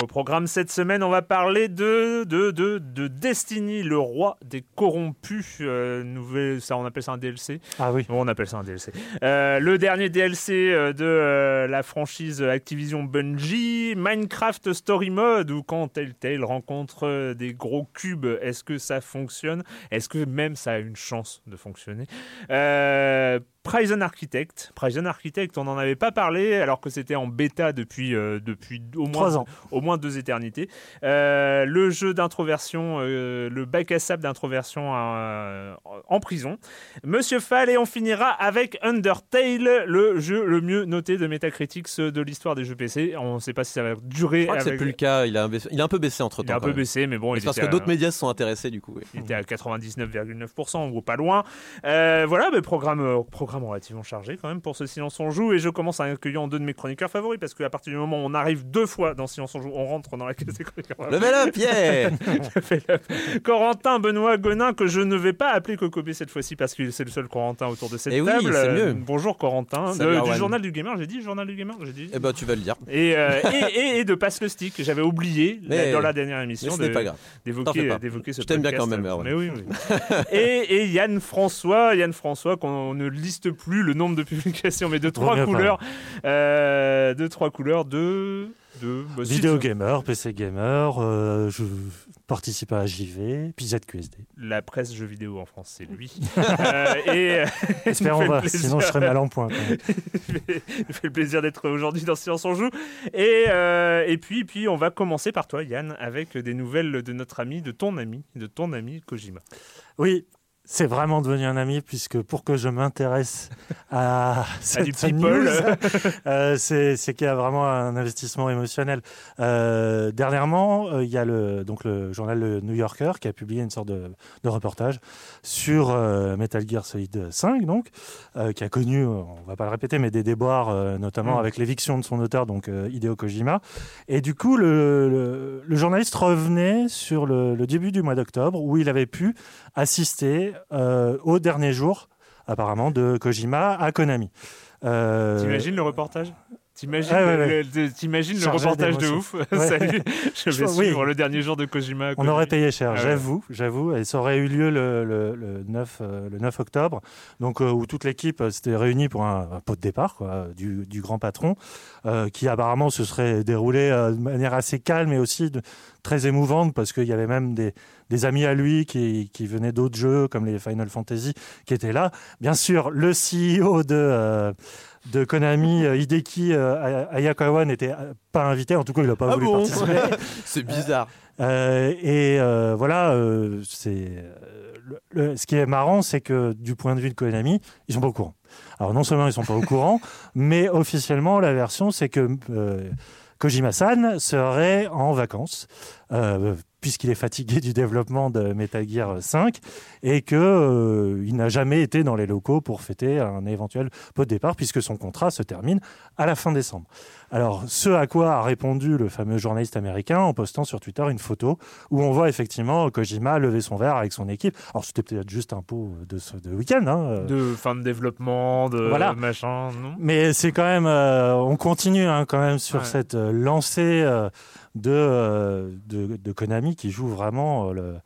Au programme cette semaine, on va parler de, de, de, de Destiny, le roi des corrompus. Euh, nouvelle, ça, on appelle ça un DLC. Ah oui. Bon, on appelle ça un DLC. Euh, le dernier DLC euh, de euh, la franchise Activision Bungie, Minecraft Story Mode, où quand Telltale rencontre des gros cubes, est-ce que ça fonctionne? Est-ce que même ça a une chance de fonctionner? Prison Architect. Prison Architect, on n'en avait pas parlé alors que c'était en bêta depuis, euh, depuis au, moins, Trois ans. au moins deux éternités. Euh, le jeu d'introversion, euh, le bac à sable d'introversion euh, en prison. Monsieur Fall, et on finira avec Undertale, le jeu le mieux noté de Metacritic de l'histoire des jeux PC. On ne sait pas si ça va durer. Je crois que c'est avec- plus le cas. Il a, baissé- il a un peu baissé entre Il temps. est un peu baissé, mais bon, il C'est parce que à- d'autres médias se sont intéressés du coup. oui. il était à 99,9% ou pas loin. Euh, voilà, mais programme, euh, programme relativement chargé quand même pour ce Silence on joue. Et je commence en accueillant deux de mes chroniqueurs favoris parce qu'à partir du moment où on arrive deux fois dans Silence on joue, on rentre dans la case des chroniqueurs. Level up, yeah le- Corentin Benoît Gonin, que je ne vais pas appeler Cocobé cette fois-ci parce que c'est le seul Corentin autour de cette Eh oui, table. Euh, mieux. bonjour Corentin, de- du journal du gamer. J'ai dit journal du gamer, j'ai dit. Eh ben tu vas le dire. Et, euh, et, et- et de passe le stick. J'avais oublié Mais- dans la dernière émission de- d'évoquer d'évoquer ce Je t'aime bien quand même. Mais oui, oui. et, et Yann François, Yann François, qu'on ne liste plus le nombre de publications, mais de trois couleurs, euh, de trois couleurs de de bah, si, Vidéo tu- gamer, PC gamer, euh, je participe à JV, puis ZQSD. La presse jeux vidéo en France, c'est lui. Euh, et euh, Espérons plaisir. sinon je serais mal en point. Il fait le plaisir d'être aujourd'hui dans Silence on joue. Et, euh, et puis, puis, on va commencer par toi, Yann, avec des nouvelles de notre ami, de ton ami, de ton ami Kojima. Oui, c'est vraiment devenu un ami, puisque pour que je m'intéresse à cette people. news, euh, c'est qu'il y a vraiment un investissement émotionnel. Euh, dernièrement, euh, il y a le, donc le journal Le New Yorker qui a publié une sorte de, de reportage sur Metal Gear Solid 5, donc, qui a connu, on va pas le répéter, mais des déboires, notamment Mm. avec l'éviction de son auteur, donc Hideo Kojima. Et du coup, le, le- le journaliste revenait sur le, le début du mois d'octobre, où il avait pu assister euh, au dernier jour, apparemment, de Kojima à Konami. Euh, T'imagines le reportage? T'imagines Ah ouais, le, ouais. le- t'imagines le reportage de ouf Ouais. Salut, je vais oui. suivre le dernier jour de Kojima. On aurait payé cher, Ah j'avoue, j'avoue. Et ça aurait eu lieu le, le- le 9, euh, le 9 octobre, donc euh, où toute l'équipe euh, s'était réunie pour un, un pot de départ quoi, du, du grand patron, euh, qui apparemment se serait déroulé euh, de manière assez calme et aussi de- très émouvante parce qu'il y avait même des, des amis à lui qui, qui venaient d'autres jeux comme les Final Fantasy qui étaient là. Bien sûr, le CEO de, de Konami, euh, Hideki euh, Ayakawa, n'était pas invité. En tout cas, il n'a pas Ah voulu bon participer. C'est bizarre. Euh, et euh, voilà, euh, c'est euh, ce qui est marrant, c'est que du point de vue de Konami, ils sont pas au courant. Alors non seulement ils sont pas au courant, mais officiellement la version, c'est que euh, Kojima-san serait en vacances. euh, puisqu'il est fatigué du développement de Metal Gear 5 et que euh, il n'a jamais été dans les locaux pour fêter un éventuel pot de départ puisque son contrat se termine à la fin décembre. Alors, ce à quoi a répondu le fameux journaliste américain en postant sur Twitter une photo où on voit effectivement Kojima lever son verre avec son équipe. Alors, c'était peut-être juste un pot de, ce- de week-end. hein, De fin de développement, de Voilà. machin, non? Mais c'est quand même, euh, on continue hein, quand même sur Ouais. cette euh, lancée euh, de, de, de Konami qui joue vraiment le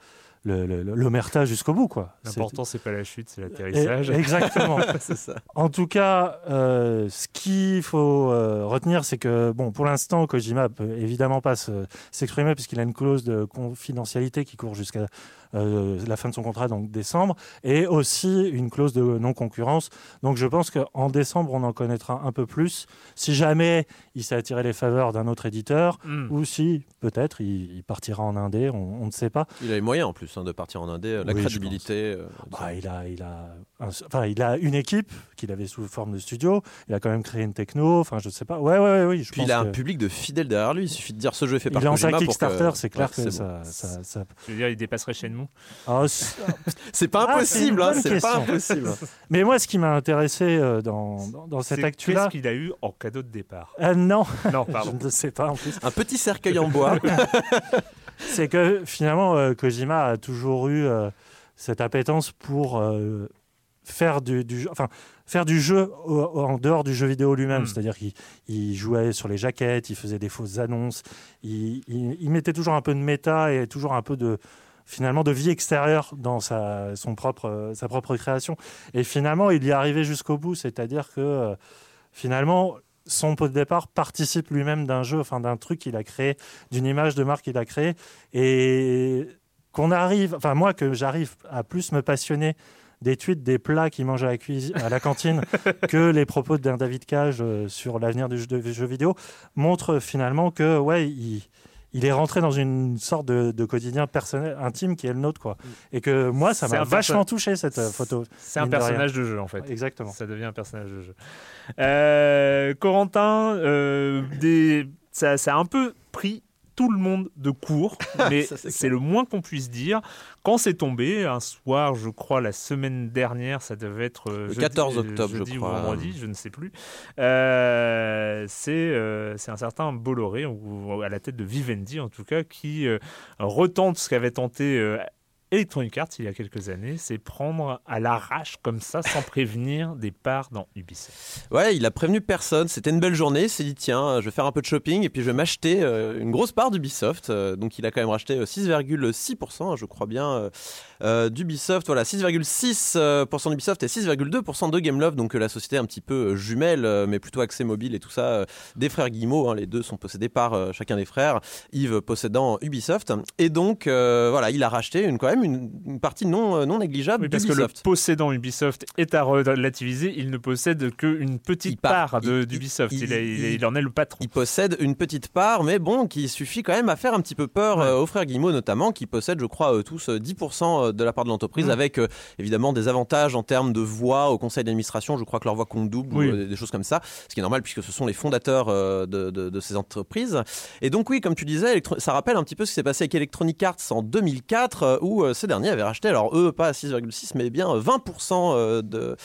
le- le- le- l'omerta jusqu'au bout. quoi. L'important, c'est pas la chute, c'est l'atterrissage. Exactement. c'est ça. En tout cas, euh, ce qu'il faut euh, retenir, c'est que, bon, pour l'instant, Kojima peut évidemment pas se- s'exprimer puisqu'il a une clause de confidentialité qui court jusqu'à la fin de son contrat, donc décembre, et aussi une clause de non-concurrence. Donc je pense qu'en décembre, on en connaîtra un peu plus. Si jamais il s'est attiré les faveurs d'un autre éditeur, Hmm. ou si peut-être il, il partira en Indé, on, on ne sait pas. Il a les moyens en plus hein, de partir en Indé, la Oui, je crédibilité. euh, Bah, il, a, il, a enfin, il a une équipe qu'il avait sous forme de studio. Il a quand même créé une techno. Enfin, je sais pas. Ouais, ouais, ouais, oui. Je Puis pense il a un que- public de fidèles derrière lui. Il suffit de dire ce jeu est fait par il lance un Kojima pour Kickstarter, que- c'est clair Ouais, que bon. ça, ça, ça- Je veux dire, il dépasserait Shenmue. Ah, c'est- C'est pas Ah, c'est impossible, hein, pas impossible. Mais moi, ce qui m'a intéressé euh, dans, dans, dans cette C'est actu-là, Qu'est-ce qu'il a eu en cadeau de départ? Euh, non, Non, je pardon. ne sais pas en plus. Un petit cercueil en bois. C'est que finalement, euh, Kojima a toujours eu euh, cette appétence pour euh, faire du, du jeu- enfin, faire du jeu au- en dehors du jeu vidéo lui-même. Mm. C'est-à-dire qu'il il jouait sur les jaquettes, il faisait des fausses annonces, il, il- il mettait toujours un peu de méta et toujours un peu de finalement de vie extérieure dans sa, son propre, sa propre création. Et finalement, il y est arrivé jusqu'au bout, c'est-à-dire que euh, finalement, son pot de départ participe lui-même d'un jeu, enfin d'un truc qu'il a créé, d'une image de marque qu'il a créée, et qu'on arrive, enfin moi que j'arrive à plus me passionner des tweets, des plats qu'il mange à la, cuisine, à la cantine que les propos d'un David Cage euh, sur l'avenir du jeu, vidéo montre finalement que ouais il, il est rentré dans une sorte de, de quotidien personnel intime qui est le nôtre quoi et que moi ça m'a vachement touché cette euh, photo C'est un de personnage de jeu, en fait. exactement Ça devient un personnage de jeu. Euh, Corentin, euh, des... ça, ça a un peu pris tout le monde de court, mais Ça, c'est le moins qu'on puisse dire. Quand c'est tombé, un soir, je crois, la semaine dernière, ça devait être euh, Le jeudi- 14 octobre, je jeudi ou crois. vendredi, je ne sais plus. Euh, c'est euh, c'est un certain Bolloré, ou à la tête de Vivendi en tout cas, qui euh, retente ce qu'avait tenté Electronic Arts il y a quelques années, c'est prendre à l'arrache comme ça, sans prévenir, des parts dans Ubisoft. Ouais, il a prévenu personne. C'était une belle journée. Il s'est dit tiens, je vais faire un peu de shopping et puis je vais m'acheter euh, une grosse part d'Ubisoft. Euh, donc il a quand même racheté euh, 6,6%, je crois bien, euh, d'Ubisoft. Voilà, 6,6% euh, d'Ubisoft et 6,2% de Gameloft. Donc euh, la société un petit peu euh, jumelle, mais plutôt axée mobile et tout ça, des frères Guillemot. hein, les deux sont possédés par chacun des frères. Yves possédant Ubisoft. Et donc voilà, il a racheté une, quand même une, une partie non, non négligeable Oui, parce que le possédant Ubisoft est à relativiser, il ne possède qu'une petite part- part de- il- d'Ubisoft. Il, en est le patron. Il possède une petite part, mais bon, qui suffit quand même à faire un petit peu peur Ouais. euh, aux frères Guillemot notamment, qui possèdent, je crois, euh, tous euh, 10% de la part de l'entreprise, Mm. avec euh, évidemment des avantages en termes de voix au conseil d'administration. Je crois que leur voix compte double Oui. ou euh, des choses comme ça, ce qui est normal puisque ce sont les fondateurs euh, de, de- de ces entreprises. Et donc oui, comme tu disais, ça rappelle un petit peu ce qui s'est passé avec Electronic Arts en 2004, euh, où ces derniers avaient racheté, alors eux pas à 6,6, mais bien 20% euh, de,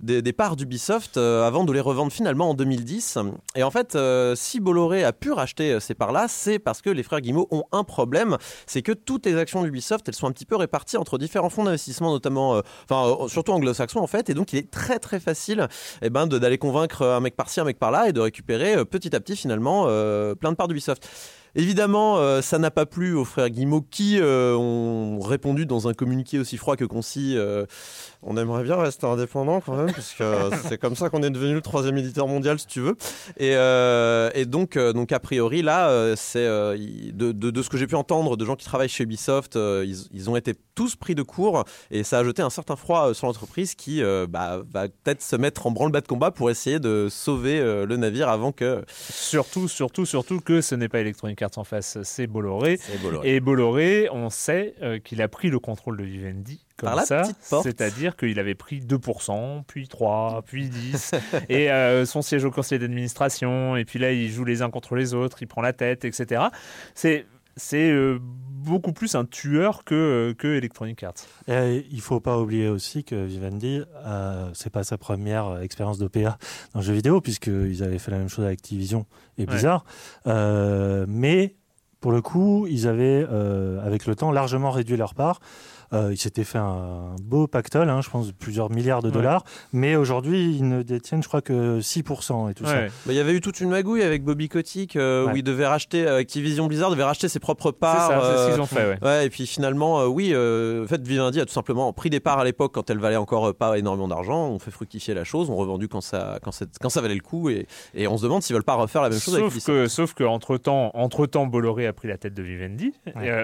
des, des parts d'Ubisoft avant de les revendre finalement en 2010. Et en fait, si Bolloré a pu racheter ces parts-là, c'est parce que les frères Guillemot ont un problème, c'est que toutes les actions d'Ubisoft, elles sont un petit peu réparties entre différents fonds d'investissement, notamment, euh, enfin euh, surtout anglo-saxons en fait, et donc il est très très facile eh ben, d'aller convaincre un mec par-ci, un mec par-là, et de récupérer euh, petit à petit finalement plein de parts d'Ubisoft. Évidemment, euh, ça n'a pas plu aux frères Guimau qui euh, ont répondu dans un communiqué aussi froid que concis. euh, on aimerait bien rester indépendant quand même, parce que c'est comme ça qu'on est devenu le troisième éditeur mondial, si tu veux. Et, et donc, donc, a priori, là, c'est de, de- de ce que j'ai pu entendre de gens qui travaillent chez Ubisoft, ils, ils ont été tous pris de court et ça a jeté un certain froid sur l'entreprise qui bah, va peut-être se mettre en branle-bas de combat pour essayer de sauver le navire avant que. Surtout, surtout, surtout que ce n'est pas Electronic Arts en face, c'est Bolloré. Et Bolloré, on sait euh, qu'il a pris le contrôle de Vivendi comme Par la ça, c'est-à-dire qu'il avait pris 2%, puis 3, puis 10, et euh, son siège au conseil d'administration, et puis là il joue les uns contre les autres, il prend la tête, etc. C'est c'est euh, beaucoup plus un tueur que, euh, que Electronic Arts. Et il faut pas oublier aussi que Vivendi, euh, c'est pas sa première expérience d'OPA dans le jeu vidéo, puisqu'ils avaient fait la même chose avec Activision et Blizzard. Euh, mais pour le coup, ils avaient, euh, avec le temps, largement réduit leur part. Euh, ils s'étaient fait un beau pactole, hein, je pense, de plusieurs milliards de Ouais. dollars. Mais aujourd'hui, ils ne détiennent, je crois, que 6% et tout ça. Ouais. Bah, Il y avait eu toute une magouille avec Bobby Kotick euh, Ouais. où il devait racheter euh, Activision Blizzard devait racheter ses propres C'est parts. ça, c'est ce euh, qu'ils ont fait, ouais. Ouais, et puis finalement, euh, oui, euh, en fait, Vivendi a tout simplement pris des parts à l'époque quand elle valait encore euh, pas énormément d'argent. On fait fructifier la chose, on revendu quand ça, quand, c'est- quand ça valait le coup, et, et on se demande s'ils veulent pas refaire la même chose avec Sauf Ubisoft. que, sauf que entre temps, entre temps, Bolloré a pris la tête de Vivendi.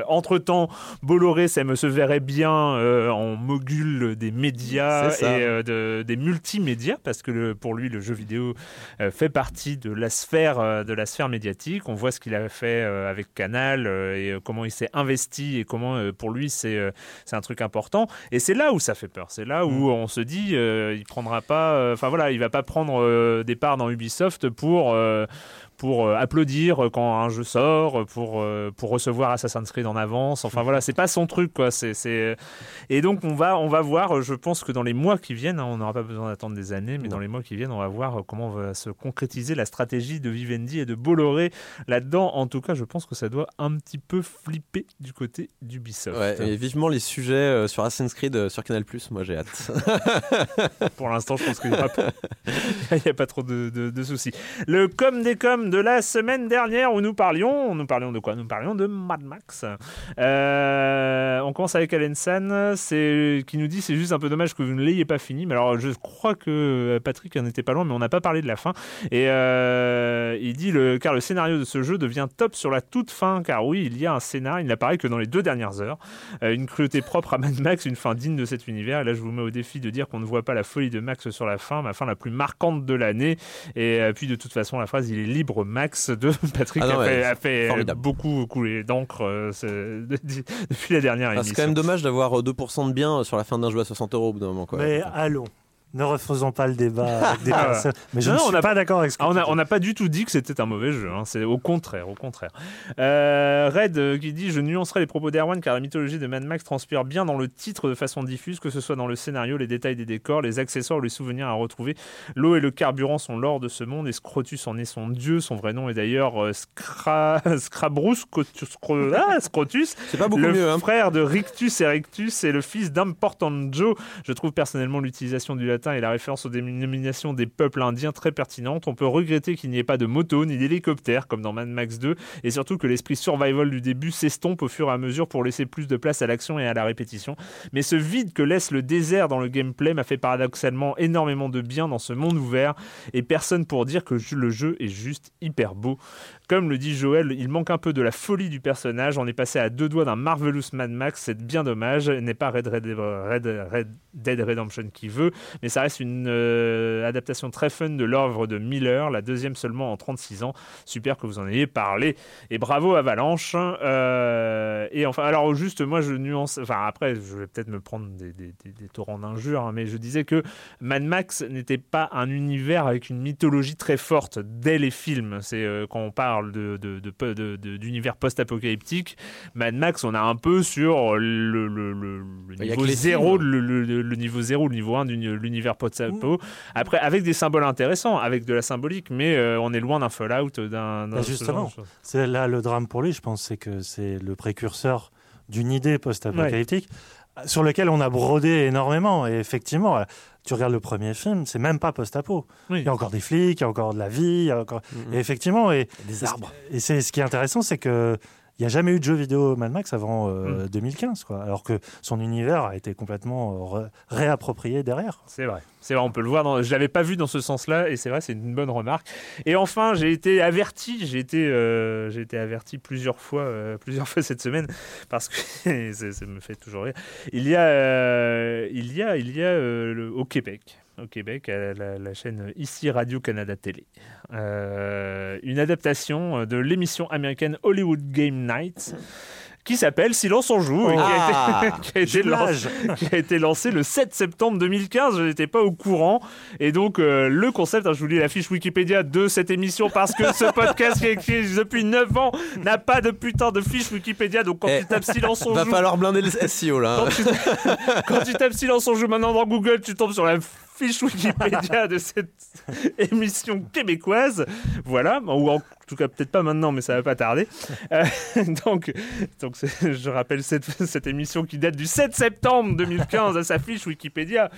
entre temps, Bolloré, ça me se verrait bien euh, en mogul des médias et euh, de- des multimédias, parce que le- pour lui, le jeu vidéo euh, fait partie de la sphère, euh, de la sphère médiatique. On voit ce qu'il a fait euh, avec Canal euh, et euh, comment il s'est investi et comment, euh, pour lui, c'est euh, c'est un truc important. Et c'est là où ça fait peur. C'est là où Mm. on se dit, euh, il prendra pas, euh, enfin voilà, il va pas prendre euh, des parts dans Ubisoft pour euh, pour euh, applaudir quand un jeu sort, pour, euh, pour recevoir Assassin's Creed en avance. Enfin voilà, c'est pas son truc quoi. C'est. Et donc on va, on va voir, je pense que dans les mois qui viennent, hein, on n'aura pas besoin d'attendre des années, mais dans les mois qui viennent, on va voir comment va se concrétiser la stratégie de Vivendi et de Bolloré là-dedans. En tout cas, je pense que ça doit un petit peu flipper du côté d'Ubisoft. Ouais, et vivement les sujets euh, sur Assassin's Creed euh, sur Canal+, moi j'ai hâte. Pour l'instant, je pense qu'il n'y a, a pas trop de, de- de soucis. Le com des coms de la semaine dernière où nous parlions, nous parlions de quoi? Nous parlions de Mad Max. Euh, on commence avec Alan San, c'est qui nous dit c'est juste un peu dommage que vous ne l'ayez pas fini. Mais alors, je crois que euh, Patrick en était pas loin, mais on n'a pas parlé de la fin. Et euh, il dit car le scénario de ce jeu devient top sur la toute fin, car oui, il y a un scénar. Il n'apparaît que dans les deux dernières heures. Une cruauté propre à Mad Max, une fin digne de cet univers. Et là, je vous mets au défi de dire qu'on ne voit pas la folie de Max sur la fin, ma fin la plus marquante de l'année. Et puis, de toute façon, la phrase il est libre Max de Patrick Ah non, a, fait, ouais, a fait, euh, formidable. beaucoup couler d'encre euh, depuis la dernière Ah, émission. c'est quand même dommage d'avoir euh, 2% de bien sur la fin d'un jeu à 60 euros au bout d'un moment. Quoi. Mais allons, ne refaisons pas le débat avec des Ah, personnes. Mais je Non, ne on a- pas d'accord avec ce que on n'a pas du tout dit que c'était un mauvais jeu. hein. C'est au contraire, au contraire. Euh, Red euh, qui dit je nuancerai les propos d'Erwan car la mythologie de Mad Max transpire bien dans le titre de façon diffuse, que ce soit dans le scénario, les détails des décors, les accessoires ou les souvenirs à retrouver. L'eau et le carburant sont l'or de ce monde et Scrotus en est son dieu. Son vrai nom est d'ailleurs euh, Scra... Scrabrus Scotus- Scro- ah, Scrotus. C'est pas beaucoup le mieux. Hein. frère de Rictus Erectus et le fils d'Important Joe. Je trouve personnellement l'utilisation du latin et la référence aux dénominations des peuples indiens très pertinente. On peut regretter qu'il n'y ait pas de moto ni d'hélicoptère comme dans Mad Max 2 et surtout que l'esprit survival du début s'estompe au fur et à mesure pour laisser plus de place à l'action et à la répétition. Mais ce vide que laisse le désert dans le gameplay m'a fait paradoxalement énormément de bien dans ce monde ouvert et personne pour dire que le jeu est juste hyper beau. Comme le dit Joël, il manque un peu de la folie du personnage. On est passé à deux doigts d'un Marvelous Mad Max, c'est bien dommage. N'est pas Red, Red, Red, Red Dead Redemption qui veut, mais ça reste une euh, adaptation très fun de l'œuvre de Miller, la deuxième seulement en 36 ans. Super que vous en ayez parlé. Et bravo Avalanche. Euh, et enfin, alors juste, moi je nuance, enfin après, je vais peut-être me prendre des, torrents d'injures, hein, mais je disais que Mad Max n'était pas un univers avec une mythologie très forte dès les films. C'est euh, quand on parle de, de- de- de- de- d'univers post-apocalyptique, Mad Max, on a un peu sur le, niveau zéro, le, niveau zéro, le niveau 1 de l'univers post-apo. Après, avec des symboles intéressants, avec de la symbolique, mais euh, on est loin d'un Fallout, d'un. Bah, justement. C'est là le drame pour lui, je pense, c'est que c'est le précurseur d'une idée post-apocalyptique. Sur lequel on a brodé énormément. Et effectivement, tu regardes le premier film, c'est même pas post-apo. Oui. Il y a encore des flics, il y a encore de la vie, il y a encore... Mhm. Et effectivement, et, Des arbres. et c'est ce qui est intéressant, c'est que n'y a jamais eu de jeu vidéo Mad Max avant Mm. euh, 2015, quoi. Alors que son univers a été complètement euh, réapproprié derrière. C'est vrai, c'est vrai, on peut le voir. Dans... Je l'avais pas vu dans ce sens-là, et c'est vrai, c'est une bonne remarque. Et enfin, j'ai été averti, j'ai été, euh, j'ai été averti plusieurs fois, plusieurs fois cette semaine, parce que ça me fait toujours rire. Il y a, il y a, il y a le- au Québec. Au Québec, à la, la chaîne ici Radio Canada Télé, euh, une adaptation de l'émission américaine Hollywood Game Night qui s'appelle Silence on joue et qui a Ah. été- qui a été lancé qui a été lancé le 7 septembre 2015. Je n'étais pas au courant. Et donc, euh, le concept, hein, je vous lis la fiche Wikipédia de cette émission parce que ce podcast qui est écrit depuis 9 ans n'a pas de putain de fiche Wikipédia. Donc, quand Eh, tu tapes silence on Va joue. falloir blinder le SEO là. Quand tu, quand tu tapes silence on joue maintenant dans Google, tu tombes sur la fiche Wikipédia de cette émission québécoise. Voilà, ou en tout cas peut-être pas maintenant, mais ça va pas tarder. Euh, donc, donc je rappelle cette, cette émission qui date du 7 septembre 2015 à sa fiche Wikipédia,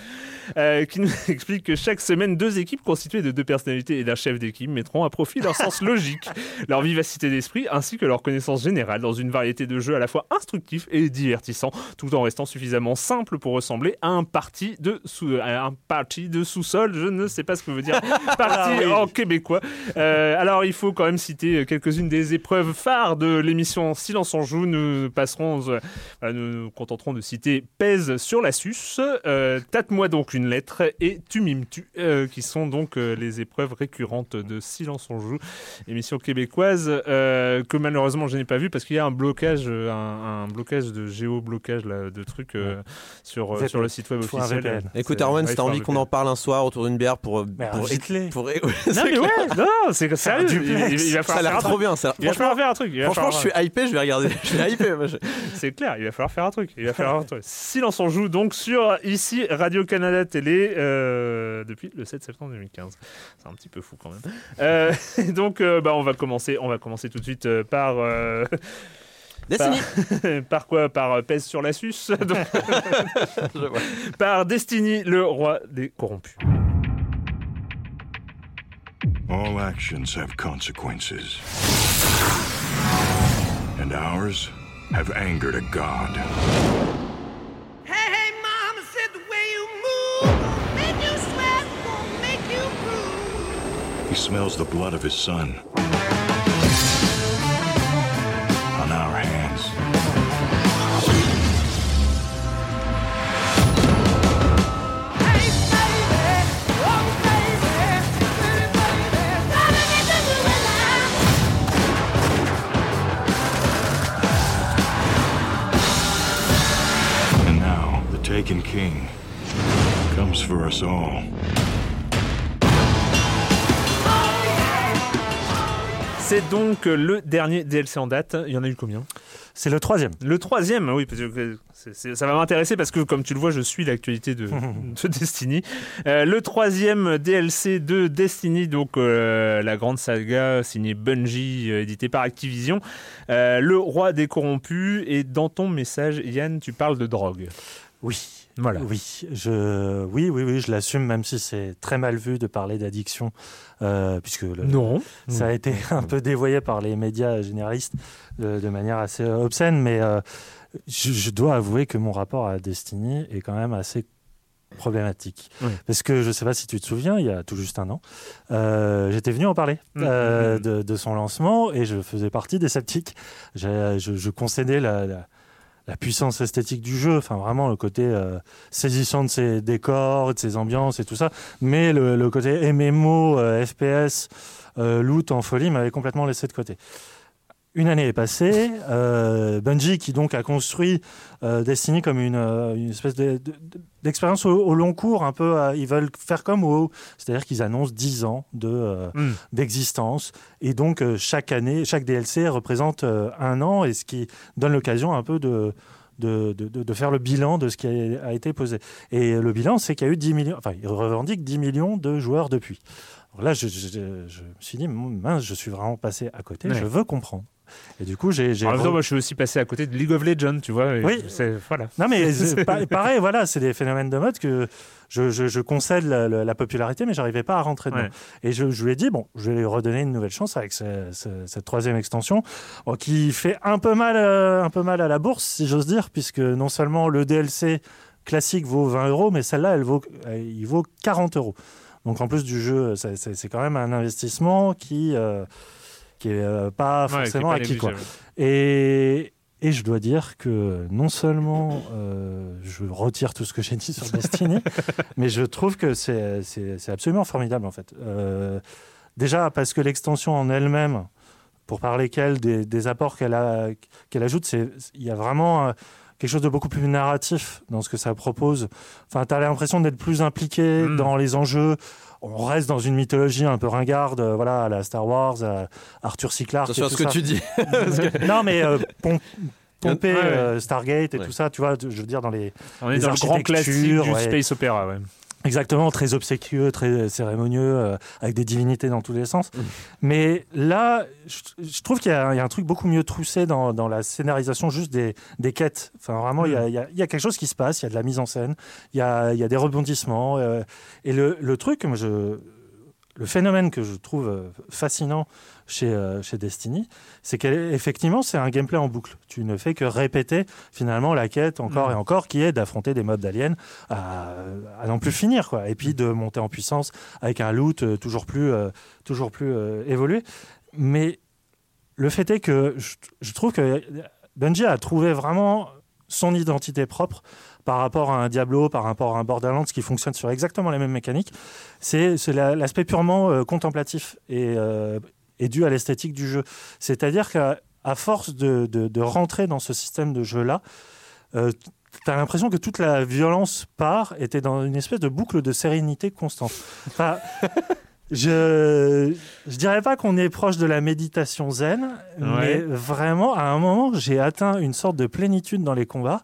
euh, qui nous explique que chaque semaine, deux équipes constituées de deux personnalités et d'un chef d'équipe mettront à profit leur sens logique, leur vivacité d'esprit ainsi que leur connaissance générale dans une variété de jeux à la fois instructifs et divertissants, tout en restant suffisamment simple pour ressembler à un parti de sous, à un de sous-sol. Je ne sais pas ce que veut dire parti Ah oui. en québécois. Euh, alors, il faut quand même citer quelques-unes des épreuves phares de l'émission Silence en joue. Nous passerons, euh, voilà, nous nous contenterons de citer Pèse sur la suce, euh, Tâte-moi donc une lettre et Tu mimes tu, euh, qui sont donc euh, les épreuves récurrentes de Silence en joue, émission québécoise euh, que malheureusement je n'ai pas vue parce qu'il y a un blocage, un, un blocage de géoblocage là, de trucs euh, sur, sur le site web officiel. Écoute, Arwen, si t'as envie qu'on VPN. en parle un soir autour d'une bière pour. Mais pour- ouais, Non mais clair. ouais, non, c'est sérieux. Il, duplex. il- il va Ça a l'air trop bien. ça. Il va Franchement, falloir faire un truc. franchement, je suis hypé, je vais regarder. Je suis hypé. C'est clair, il va falloir faire un truc. Il va falloir un truc. Silence on joue donc sur ici Radio Canada Télé euh, depuis le 7 septembre 2015. C'est un petit peu fou quand même. Euh, donc euh, bah, on va commencer, on va commencer tout de suite euh, par euh, Destiny. par quoi Par euh, pèse sur la suce. Donc, Je vois. par Destiny, le roi des corrompus. All actions have consequences. And ours have angered a god. Hey, hey, mama said the way you move make you sweat, make you. He smells the blood of his son. Now, the Taken King comes for us all. C'est donc le dernier DLC en date. Il y en a eu combien? C'est le troisième. Le troisième, oui, parce que c'est- c'est- ça va m'intéresser parce que, comme tu le vois, je suis l'actualité de, de Destiny. Euh, le troisième DLC de Destiny, donc euh, la grande saga signée Bungie, euh, éditée par Activision. Euh, le roi des corrompus. Et dans ton message, Yann, tu parles de drogue. Oui. Voilà. Oui, je, oui, oui, oui, je l'assume, même si c'est très mal vu de parler d'addiction, euh, puisque le- Non. ça a été un peu dévoyé par les médias généralistes de, de manière assez euh, obscène, mais euh, je, je dois avouer que mon rapport à Destiny est quand même assez problématique. Oui. Parce que je ne sais pas si tu te souviens, il y a tout juste un an, euh, j'étais venu en parler euh, mhm. de, de son lancement et je faisais partie des sceptiques. Je, je concédais la, la- la puissance esthétique du jeu, enfin vraiment le côté euh, saisissant de ses décors, de ses ambiances et tout ça, mais le, le côté MMO, euh, FPS, euh, loot en folie m'avait complètement laissé de côté. Une année est passée, euh, Bungie qui donc a construit euh, Destiny comme une, euh, une espèce de- de- de- d'expérience au, au long cours, un peu, ils veulent faire comme WoW, c'est-à-dire qu'ils annoncent 10 ans de, euh, Hmm. d'existence, et donc chaque année, chaque DLC représente un an, et ce qui donne l'occasion un peu de, de, de, de- de faire le bilan de ce qui a, a été posé. Et le bilan, c'est qu'il y a eu 10 millions, enfin, ils revendiquent 10 millions de joueurs depuis. Alors là, je, je- je me suis dit, mince, je suis vraiment passé à côté, Ouais. je veux comprendre. Et du coup, j'ai. En même temps, moi, je suis aussi passé à côté de League of Legends, tu vois. Oui. Voilà. Non, mais pareil, voilà, c'est des phénomènes de mode que je, je, je concède la, la- la popularité, mais j'arrivais pas à rentrer dedans. Ouais. Et je, je lui ai dit, bon, je vais lui redonner une nouvelle chance avec ce- ce- cette troisième extension, bon, qui fait un peu, mal, euh, un peu mal à la bourse, si j'ose dire, puisque non seulement le DLC classique vaut 20 euros, mais celle-là, elle vaut, euh, il vaut 40 euros. Donc en plus du jeu, c'est- quand même un investissement qui, euh, qui est euh, pas Ouais, qui est forcément pas acquis. Quoi. Et, et je dois dire que non seulement euh, je retire tout ce que j'ai dit sur Destiny, mais je trouve que c'est absolument formidable en fait. Euh, déjà parce que l'extension en elle-même, pour parler qu'elle, des, des apports qu'elle a- qu'elle ajoute, c'est- il y a vraiment euh, quelque chose de beaucoup plus narratif dans ce que ça propose. Enfin, tu as l'impression d'être plus impliqué Mm. dans les enjeux. On reste dans une mythologie un peu ringarde, euh, voilà, à la Star Wars, à Arthur C. Clarke. Attention à ce que ça. tu dis. non, mais euh, pom- pomper Ouais, ouais. euh, Stargate et Ouais. tout ça, tu vois, je veux dire, dans les. On est Les dans le grand classique du ouais. space opéra. Exactement, très obséquieux, très cérémonieux, euh, avec des divinités dans tous les sens. Mm. Mais là, je, je trouve qu'il y, a il y a un truc beaucoup mieux troussé dans, dans la scénarisation juste des, des quêtes. Enfin, vraiment, il y, a, il y a- il y a quelque chose qui se passe, il y a de la mise en scène, il y a, il y a des rebondissements. euh, et le, le truc, moi, je, le phénomène que je trouve euh, fascinant chez, euh, chez Destiny, c'est qu'effectivement, c'est un gameplay en boucle. Tu ne fais que répéter finalement la quête encore Mm. et encore, qui est d'affronter des mobs d'aliens à, à n'en plus finir, quoi. Et puis de monter en puissance avec un loot euh, toujours plus, euh, toujours plus euh, évolué. Mais le fait est que je, je trouve que Bungie a trouvé vraiment son identité propre par rapport à un Diablo, par rapport à un Borderlands qui fonctionne sur exactement les mêmes mécaniques. C'est la- l'aspect purement euh, contemplatif et, euh, et dû à l'esthétique du jeu. C'est-à-dire qu'à à force de, de- de rentrer dans ce système de jeu-là, euh, tu as l'impression que toute la violence part et tu dans une espèce de boucle de sérénité constante. Enfin, je je dirais pas qu'on est proche de la méditation zen, mais vraiment, à un moment, j'ai atteint une sorte de plénitude dans les combats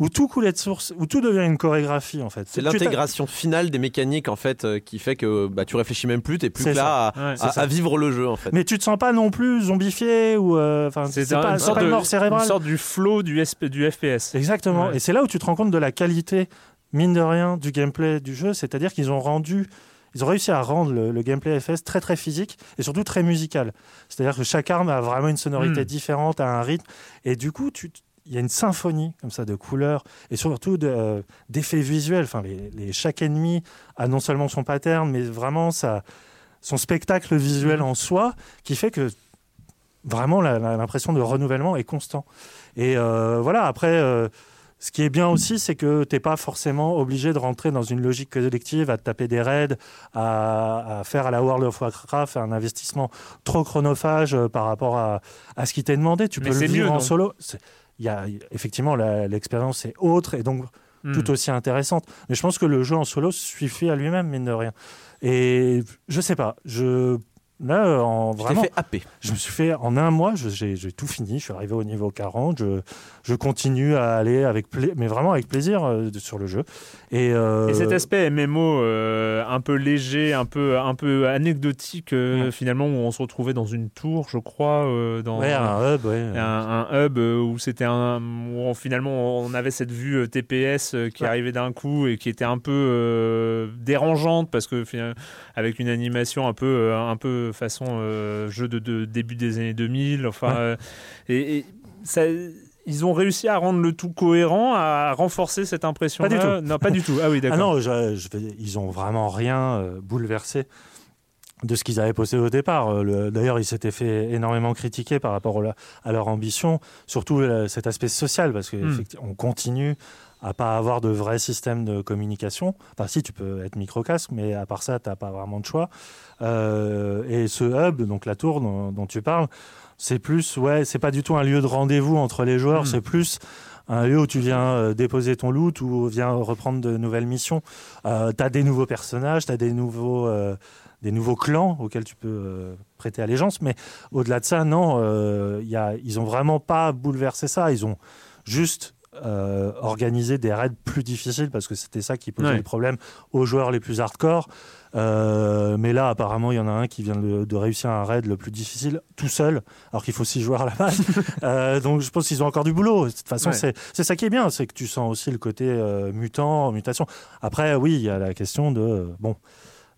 où tout coulait de source, où tout devient une chorégraphie en fait. C'est l'intégration finale des mécaniques en fait euh, qui fait que bah, tu réfléchis même plus, t'es plus que là à, Ouais, à- c'est ça. à vivre le jeu en fait. Mais tu te sens pas non plus zombifié ou euh, enfin c'est un- pas, une pas de une mort cérébrale. Une sorte du flow du, SP du FPS. Exactement. Ouais. Et c'est là où tu te rends compte de la qualité, mine de rien, du gameplay du jeu. C'est-à-dire qu'ils ont rendu, ils ont réussi à rendre le, le gameplay FS très très physique et surtout très musical. C'est-à-dire que chaque arme a vraiment une sonorité Mm. différente, a un rythme. Et du coup, tu y a une symphonie comme ça de couleurs et surtout de, euh, d'effets visuels. Enfin, les, les- chaque ennemi a non seulement son pattern, mais vraiment sa, son spectacle visuel en soi, qui fait que vraiment l'impression de renouvellement est constant. Et euh, voilà, après, euh, ce qui est bien aussi, c'est que tu n'es pas forcément obligé de rentrer dans une logique collective, à te taper des raids, à, à faire à la World of Warcraft un investissement trop chronophage par rapport à, à ce qui t'est demandé. Tu Mais peux le vivre mieux, en solo. Il y a, effectivement, l'expérience est autre et donc Hmm. tout aussi intéressante. Mais je pense que le jeu en solo suffit à lui-même, mine de rien. Et je sais pas, je là euh, en vraiment, fait happer. je me suis fait en un mois, j'ai tout fini. Je suis arrivé au niveau 40. Je, je continue à aller avec pla- mais vraiment avec plaisir euh, sur le jeu. Et, euh, Et cet aspect MMO euh, un peu léger, un peu, un peu anecdotique, euh, Ouais. finalement, où on se retrouvait dans une tour, je crois, euh, dans ouais, un hub, ouais. un, un hub où c'était un où on- finalement on avait cette vue euh, TPS euh, qui Ouais. arrivait d'un coup et qui était un peu euh, dérangeante parce que avec une animation un peu euh, un peu façon euh, jeu de, de début des années 2000 enfin Ouais. euh, et, et ça ils ont réussi à rendre le tout cohérent, à renforcer cette impression. Pas du tout. Non, pas du tout. Ah oui, Ah d'accord. non, je- je ils ont vraiment rien euh, bouleversé de ce qu'ils avaient posé au départ. Le- D'ailleurs, ils s'étaient fait énormément critiquer par rapport à leur ambition, surtout euh, cet aspect social, parce Hmm. qu'on continue à pas avoir de vrai système de communication. Enfin, si, tu peux être microcasque, mais à part ça, tu n'as pas vraiment de choix. Euh, et ce hub, donc la tour dont, dont tu parles, c'est plus, ouais, c'est pas du tout un lieu de rendez-vous entre les joueurs, Hmm. c'est plus un lieu où tu viens euh, déposer ton loot ou viens reprendre de nouvelles missions. Euh, tu as des nouveaux personnages, tu as des nouveaux, euh, des nouveaux clans auxquels tu peux euh, prêter allégeance. Mais au-delà de ça, non, y a, ils ont vraiment pas bouleversé ça. Ils ont juste euh, organiser des raids plus difficiles parce que c'était ça qui posait Ouais. le problème aux joueurs les plus hardcore. Euh, mais là, apparemment, il y en a un qui vient de, de réussir un raid le plus difficile tout seul, alors qu'il faut six joueurs à la base. Euh, donc, je pense qu'ils ont encore du boulot. De toute façon, Ouais. c'est ça qui est bien, c'est que tu sens aussi le côté mutant, mutation. Après, oui, il y a la question de bon.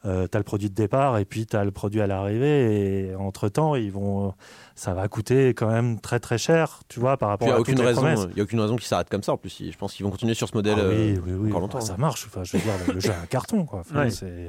Euh, t'as le produit de départ et puis t'as le produit à l'arrivée et entre temps ils vont ça va coûter quand même très très cher tu vois par rapport Il n'y à a toutes aucune les raison, promesses. il y a aucune raison qu'ils s'arrêtent comme ça. En plus, je pense qu'ils vont continuer sur ce modèle Ah oui, euh, oui, oui. encore longtemps. Enfin, ça marche. Enfin, je veux dire, le, jeu est un carton. Quoi. Enfin, Ouais. c'est-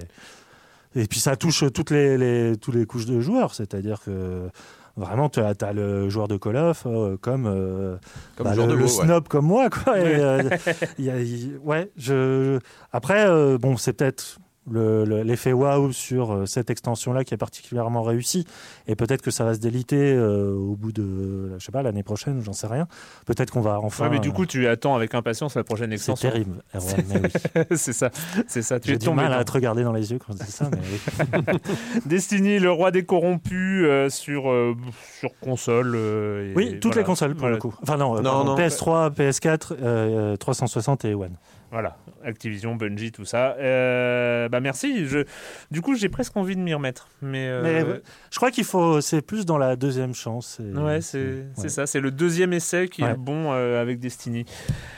Et puis ça touche toutes les, les, toutes les couches de joueurs. C'est-à-dire que vraiment, tu as, le joueur de Call of euh, comme, euh, Comme bah, le, de le WoW, ouais. snob comme moi. Quoi. Et, Ouais. euh, il y a- il- ouais, je... Après, euh, bon, c'est peut-être le- le- l'effet waouh sur euh, cette extension-là qui est particulièrement réussi. Et peut-être que ça va se déliter euh, au bout de, je sais pas, l'année prochaine, j'en sais rien. Peut-être qu'on va enfin. Ouais, mais du euh, coup, tu attends avec impatience la prochaine c'est extension. terrible, mais oui. c'est ça, c'est ça. Tu J'ai es du tombé mal dans- à te regarder dans les yeux quand je dis ça, mais oui. Destiny, le roi des corrompus euh, sur sur, sur console. euh, et Oui, toutes voilà. les consoles pour Voilà. le coup. Enfin non, euh, Non, pardon, non. PS3, PS4, euh, 360 et One. Voilà, Activision, Bungie, tout ça. Euh, bah merci. Je, du coup, j'ai presque envie de m'y remettre. Mais, euh, Mais je crois qu'il faut, c'est plus dans la deuxième chance. et- ouais, c'est ouais. ça. C'est le deuxième essai qui est Ouais. bon euh, avec Destiny.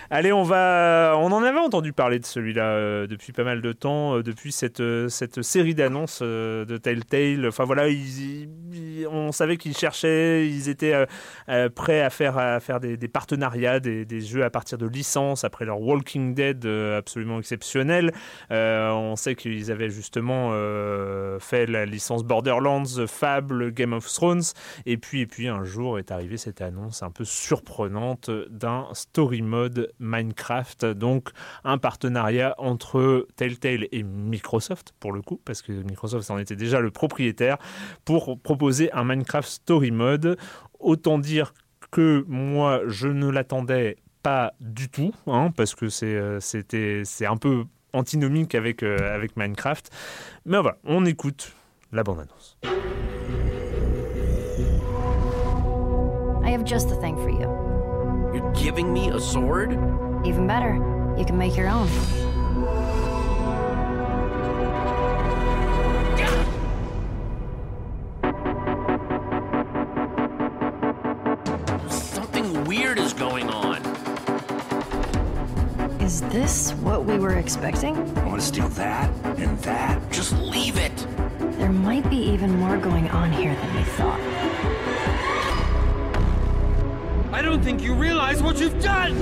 Allez, on va. On en avait entendu parler de celui-là depuis pas mal de temps, depuis cette cette série d'annonces de Telltale. Enfin voilà, ils- ils- on savait qu'ils cherchaient, ils étaient prêts à faire à faire des, des partenariats, des, des jeux à partir de licences après leur Walking Dead absolument exceptionnel. Euh, on sait qu'ils avaient justement euh, fait la licence Borderlands, Fable, Game of Thrones, et puis et puis un jour est arrivée cette annonce un peu surprenante d'un story mode Minecraft, donc un partenariat entre Telltale et Microsoft pour le coup, parce que Microsoft en était déjà le propriétaire pour proposer un Minecraft story mode. Autant dire que moi je ne l'attendais pas du tout, hein, parce que c'est euh, c'était c'est un peu antinomique avec euh, avec Minecraft. Mais voilà, on écoute la bande annonce. I have just the thing for you. You're giving me a sword? Even better, you can make your own. This what we were expecting? I want to steal that and that. Just leave it. There might be even more going on here than we thought. I don't think you realize what you've done!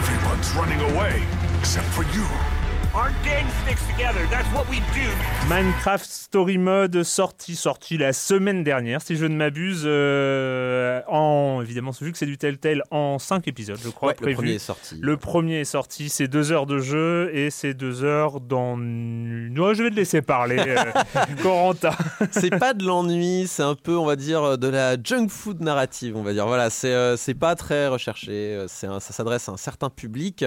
Everyone's running away, except for you. Our gang sticks together. That's what we do. Minecraft Story Mode sorti sorti la semaine dernière si je ne m'abuse euh, en évidemment vu que c'est du Telltale en 5 épisodes je crois Ouais, le premier est sorti. Le premier est sorti, c'est deux heures de jeu et c'est deux heures dans. Ouais, je vais te laisser parler, euh, Corentin. c'est pas de l'ennui, c'est un peu, on va dire, de la junk food narrative, on va dire. Voilà, c'est euh, c'est pas très recherché, euh, c'est ça s'adresse à un certain public,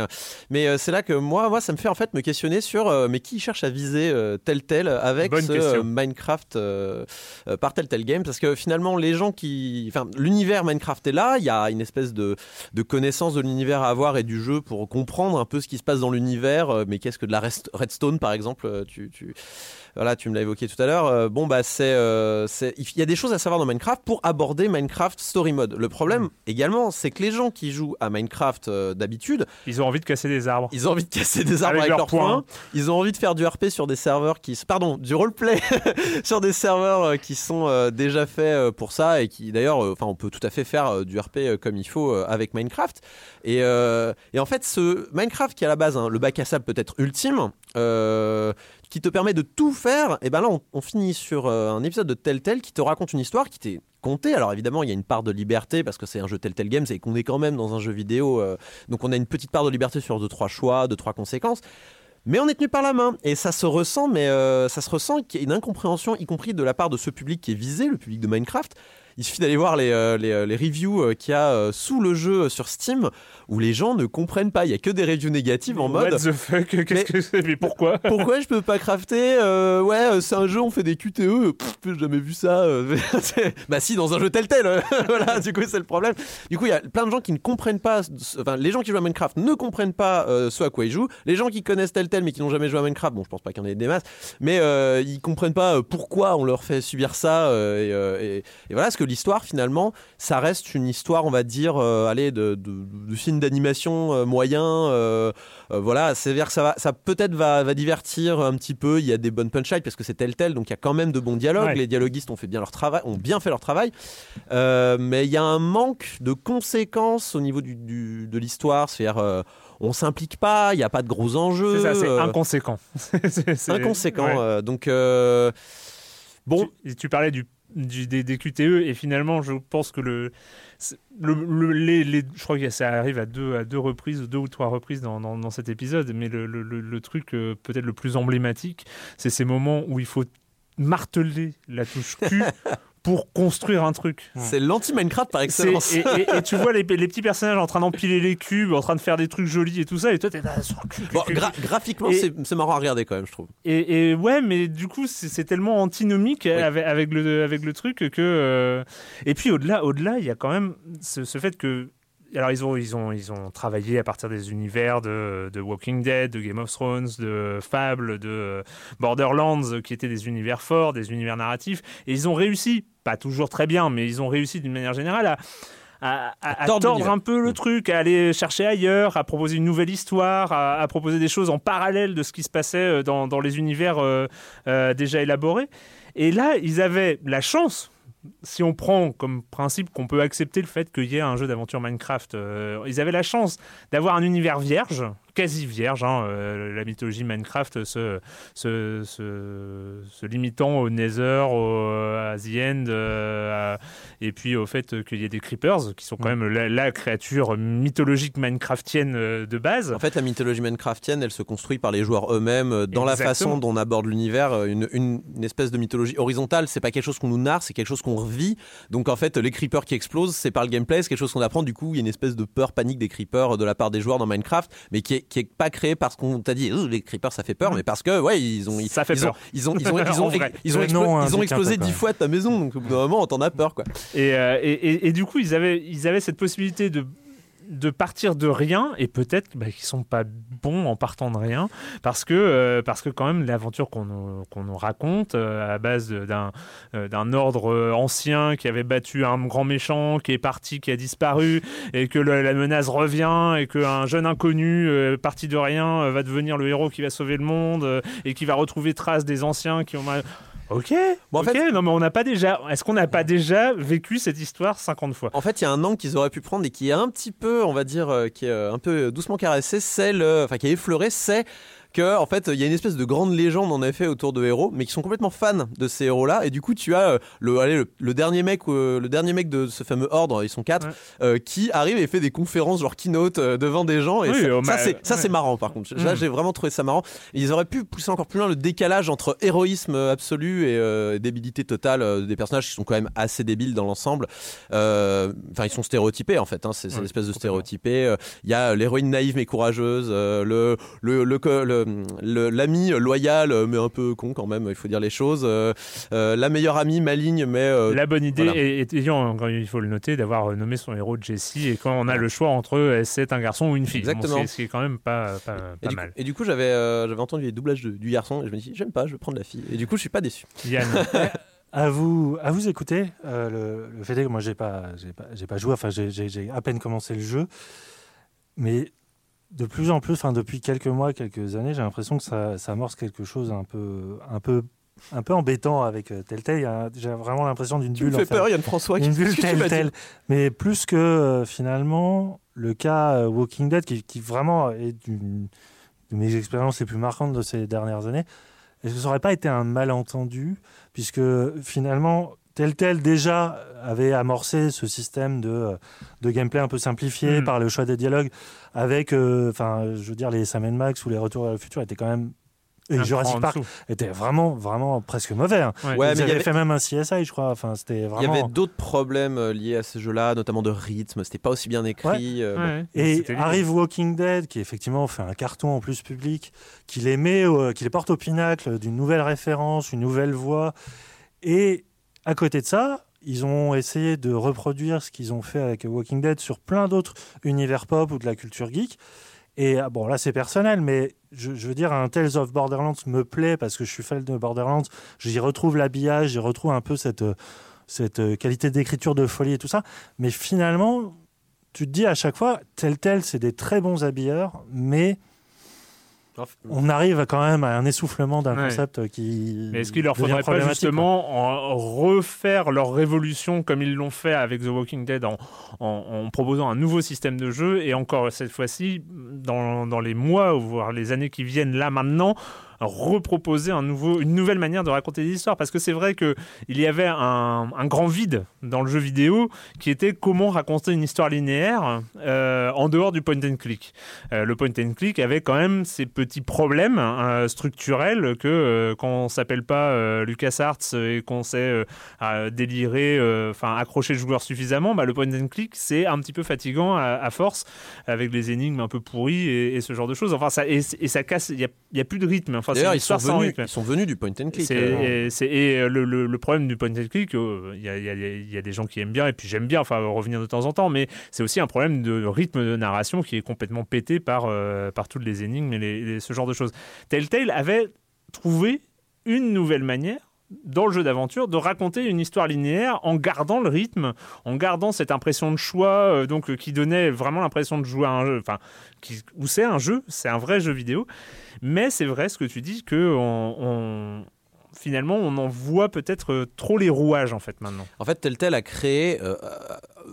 mais euh, c'est là que moi, moi, ça me fait en fait me questionner sur, euh, mais qui cherche à viser euh, tel tel avec ce euh, Minecraft par tel tel game, parce que finalement, les gens qui, enfin, l'univers Minecraft est là, il y a une espèce de de connaissance de l'univers à avoir et du jeu pour comprendre un peu ce qui se passe dans l'univers. mais qu'est-ce que de la redstone, par exemple tu, tu, voilà, tu me l'as évoqué tout à l'heure. Euh, bon, bah, c'est, euh, il y a des choses à savoir dans Minecraft pour aborder Minecraft Story Mode. Le problème également, c'est que les gens qui jouent à Minecraft euh, d'habitude, Ils ont envie de casser des arbres. ils ont envie de casser des arbres Avec avec, leurs poings. poings. Ils ont envie de faire du RP sur des serveurs qui, pardon, du roleplay sur des serveurs qui sont déjà faits pour ça et qui d'ailleurs, enfin, on peut tout à fait faire du RP comme il faut avec Minecraft. Et, euh, et en fait, ce Minecraft qui est à la base hein, le bac à sable peut-être ultime. Euh, qui te permet de tout faire, et ben là on, finit sur euh, un épisode de Telltale qui te raconte une histoire qui t'est contée. Alors évidemment il y a une part de liberté parce que c'est un jeu Telltale Games et qu'on est quand même dans un jeu vidéo, euh, donc on a une petite part de liberté sur deux trois choix, deux trois conséquences. Mais on est tenu par la main et ça se ressent, mais ça se ressent qu'il y a une incompréhension, y compris de la part de ce public qui est visé, le public de Minecraft. Il suffit d'aller voir les, euh, les, euh, les reviews euh, qu'il y a sous le jeu sur Steam où les gens ne comprennent pas. Il y a que des reviews négatives en mode What the fuck? Qu'est-ce Mais- que c'est? Mais pourquoi? pourquoi je peux pas crafter Euh, Ouais, c'est un jeu, on fait des QTE. Pff, j'ai jamais vu ça. bah si, dans un jeu tel tel. voilà, du coup c'est le problème. Du coup, il y a plein de gens qui ne comprennent pas. Enfin, les gens qui jouent à Minecraft ne comprennent pas euh, ce à quoi ils jouent. Les gens qui connaissent tel tel mais qui n'ont jamais joué à Minecraft, bon, je pense pas qu'il y en ait des masses, mais euh, ils comprennent pas pourquoi on leur fait subir ça. et, et- et voilà, parce que l'histoire finalement, ça reste une histoire, on va dire, euh, allez, de, de, de film d'animation euh, moyen. euh, voilà, c'est-à-dire que ça va, ça peut-être va, va divertir un petit peu. Il y a des bonnes punchlines parce que c'est tel tel, donc il y a quand même de bons dialogues. Ouais. Les dialoguistes ont fait bien leur travail, ont bien fait leur travail. Mais il y a un manque de conséquences au niveau du, du- de l'histoire. C'est-à-dire, on s'implique pas, il n'y a pas de gros enjeux. C'est ça, c'est euh, inconséquent. C'est- c'est- inconséquent. ouais. euh, donc euh, bon, Tu, tu parlais du, des, QTE et finalement, je pense que le, le, le- les, je crois que ça arrive à deux, à deux reprises, deux ou trois reprises dans, dans, cet épisode, mais le, le- le- le truc euh, peut-être le plus emblématique, c'est ces moments où il faut marteler la touche Q pour construire un truc. c'est l'anti-Minecraft par excellence. Et, et- et tu vois les, les petits personnages en train d'empiler les cubes, en train de faire des trucs jolis et tout ça, et toi t'es là sur le cul, Bon, gra- graphiquement, c'est marrant à regarder quand même, je trouve. Et, et ouais, mais du coup, c'est tellement antinomique avec, avec le, avec le truc que. euh, Et puis au-delà, au-delà, il y a quand même ce, ce fait que. Alors, ils ont, ils, ont, ils ont travaillé à partir des univers de, de Walking Dead, de Game of Thrones, de Fable, de Borderlands, qui étaient des univers forts, des univers narratifs. Et ils ont réussi, pas toujours très bien, mais ils ont réussi d'une manière générale à, à, à- à tordre un peu le Mm. truc, à aller chercher ailleurs, à proposer une nouvelle histoire, à, à proposer des choses en parallèle de ce qui se passait euh, dans, dans les univers euh, euh, déjà élaborés. Et là, ils avaient la chance, si on prend comme principe qu'on peut accepter le fait qu'il y ait un jeu d'aventure Minecraft, euh, ils avaient la chance d'avoir un univers vierge, quasi vierge, hein, euh, la mythologie Minecraft se, se, se, se limitant au Nether, au, à The End, euh, à- et puis au fait qu'il y ait des Creepers, qui sont quand même la, la créature mythologique Minecraftienne euh, de base. En fait, la mythologie Minecraftienne, elle se construit par les joueurs eux-mêmes euh, dans la façon dont on aborde l'univers. euh, Une, une- une espèce de mythologie horizontale, c'est pas quelque chose qu'on nous narre, c'est quelque chose qu'on revit. Donc en fait, les creepers qui explosent, c'est par le gameplay, c'est quelque chose qu'on apprend. Du coup, il y a une espèce de peur, panique des creepers euh, de la part des joueurs dans Minecraft, mais qui est, qui est pas créée parce qu'on t'a dit Euh, les creepers ça fait peur, mais parce que ouais, ils ont ils, Ça fait ils ont- peur. ils ont ils ont ils ont En vrai. ils ont, Le explo- nom ils ont indique un explosé dix fois ta maison. Donc au bout d'un moment, t'en as peur quoi. Et, euh, et, et- et du coup, ils avaient, ils avaient cette possibilité de, de partir de rien, et peut-être bah, qu'ils sont pas bons en partant de rien, parce que, euh, parce que quand même, l'aventure qu'on nous, nous raconte, euh, à base d'un euh, d'un ordre ancien qui avait battu un grand méchant, qui est parti, qui a disparu, et que la menace revient, et qu'un jeune inconnu, parti de rien, va devenir le héros qui va sauver le monde, et qui va retrouver trace des anciens qui ont... mal- Ok, Bon, en fait- non mais on n'a pas déjà. Est-ce qu'on n'a pas déjà vécu cette histoire 50 fois? En fait, il y a un angle qu'ils auraient pu prendre et qui est un petit peu, on va dire, euh, qui est euh, un peu doucement caressé, c'est le, enfin, qui est effleuré, c'est que en fait, il y a une espèce de grande légende en effet autour de héros, mais qui sont complètement fans de ces héros-là. Et du coup, tu as euh, le, allez, le, le dernier mec, euh, le dernier mec de ce fameux ordre, ils sont quatre, Ouais. euh, qui arrive et fait des conférences genre keynote devant des gens. Et Oui, ça, ça, bah, c'est ça, ouais. c'est marrant. Par contre, là, Mm. j'ai vraiment trouvé ça marrant. Et ils auraient pu pousser encore plus loin le décalage entre héroïsme absolu et débilité totale des personnages qui sont quand même assez débiles dans l'ensemble. Enfin, ils sont stéréotypés en fait. hein, c'est Ouais, une espèce de stéréotypé. Il y a l'héroïne naïve mais courageuse, le le le co- le- le- l'ami loyal euh, mais un peu con quand même. Il faut dire les choses. euh, euh, la meilleure amie maligne mais euh, La bonne idée voilà. est, ayant, il faut le noter, d'avoir nommé son héros Jesse. Et quand on a le choix entre c'est un garçon ou une fille, Exactement. c'est- ce qui est quand même pas, pas, et, pas du mal. coup, et du coup, j'avais euh, j'avais entendu les doublages de- du garçon et je me dis j'aime pas, je vais prendre la fille. Et du coup, je suis pas déçu. Yann, À vous, à vous écouter, euh, le, le fait est que moi j'ai pas, j'ai pas, j'ai pas joué, enfin j'ai à peine commencé le jeu, mais de plus en plus, enfin depuis quelques mois, quelques années, j'ai l'impression que ça, ça amorce quelque chose un peu, un peu, un peu embêtant avec euh, Telltale. J'ai vraiment l'impression d'une Tu me bulle. fais en fait. peur, Yann François. une bulle Telltale. Mais plus que euh, finalement le cas euh, Walking Dead, qui, qui vraiment est d'une de mes expériences les plus marquantes de ces dernières années, est-ce que ça n'aurait pas été un malentendu Puisque finalement, Telltale déjà avait amorcé ce système de, euh, de gameplay un peu simplifié Mm. par le choix des dialogues, avec, euh, enfin, je veux dire, les Sam Max ou les Retours vers le futur étaient quand même Et Jurassic Park était vraiment, vraiment presque mauvais. hein. Ouais. Ouais, Ils mais il y avait- fait même un CSI, je crois. Enfin, c'était Il y vraiment. avait d'autres problèmes euh, liés à ces jeux-là, notamment de rythme. C'était pas aussi bien écrit. euh, bon. Et arrive Walking Dead, qui effectivement fait un carton en plus public, qui les met, au- qui les porte au pinacle d'une nouvelle référence, une nouvelle voix. Et à côté de ça, ils ont essayé de reproduire ce qu'ils ont fait avec Walking Dead sur plein d'autres univers pop ou de la culture geek. Et ah, bon, là, c'est personnel, mais je, veux dire, un Tales of Borderlands me plaît parce que je suis fan de Borderlands. J'y retrouve l'habillage, j'y retrouve un peu cette, cette qualité d'écriture de folie et tout ça. Mais finalement, tu te dis à chaque fois, tel tel, c'est des très bons habilleurs, mais on arrive quand même à un essoufflement d'un Ouais. concept qui. Mais est-ce qu'il leur faudrait pas justement en- refaire leur révolution comme ils l'ont fait avec The Walking Dead en, en- en proposant un nouveau système de jeu et encore cette fois-ci dans, dans les mois ou voire les années qui viennent là maintenant reproposer une nouvelle manière de raconter des histoires parce que c'est vrai que il y avait un, grand vide dans le jeu vidéo qui était comment raconter une histoire linéaire euh, en dehors du point and click. Euh, le point and click avait quand même ses petits problèmes euh, structurels que quand on s'appelle pas LucasArts et qu'on sait délirer, enfin accrocher le joueur suffisamment, bah, le point and click c'est un petit peu fatigant à, force avec les énigmes un peu pourries et, ce genre de choses. Enfin ça et, ça casse, il y a, il y a plus de rythme. Enfin, D'ailleurs, ils sont, venus, ils sont venus du point and click. Euh, et, euh, le, le- le problème du point and click, euh, il y, a, y y des gens qui aiment bien, et puis j'aime bien, enfin revenir de temps en temps, mais c'est aussi un problème de rythme de narration qui est complètement pété par, euh, par toutes les énigmes et les- les- ce genre de choses. Telltale avait trouvé une nouvelle manière dans le jeu d'aventure de raconter une histoire linéaire en gardant le rythme, en gardant cette impression de choix euh, donc euh, qui donnait vraiment l'impression de jouer à un jeu, enfin où c'est un jeu, c'est un vrai jeu vidéo. Mais c'est vrai ce que tu dis que finalement on en voit peut-être euh, trop les rouages en fait maintenant. En fait, Telltale a créé,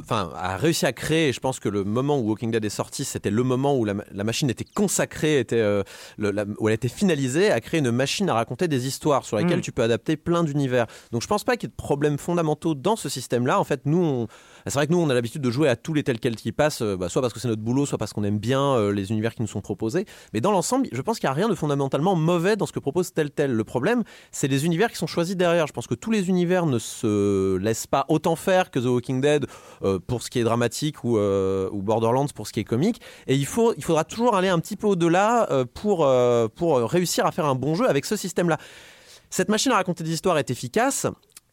enfin, a réussi à créer. Et je pense que le moment où Walking Dead est sorti, c'était le moment où la, ma- la machine était consacrée, était, euh, le- la- où elle était finalisée, a créé une machine à raconter des histoires sur lesquelles Mm. tu peux adapter plein d'univers. Donc, je pense pas qu'il y ait de problèmes fondamentaux dans ce système-là. En fait, nous, on- c'est vrai que nous, on a l'habitude de jouer à tous les Telltale qui passent, euh, bah, soit parce que c'est notre boulot, soit parce qu'on aime bien euh, les univers qui nous sont proposés. Mais dans l'ensemble, je pense qu'il n'y a rien de fondamentalement mauvais dans ce que propose Telltale. Le problème, c'est les univers qui sont choisis derrière. Je pense que tous les univers ne se laissent pas autant faire que The Walking Dead euh, pour ce qui est dramatique ou, Borderlands pour ce qui est comique. Et il, faut, il faudra toujours aller un petit peu au-delà pour, pour réussir à faire un bon jeu avec ce système-là. Cette machine à raconter des histoires est efficace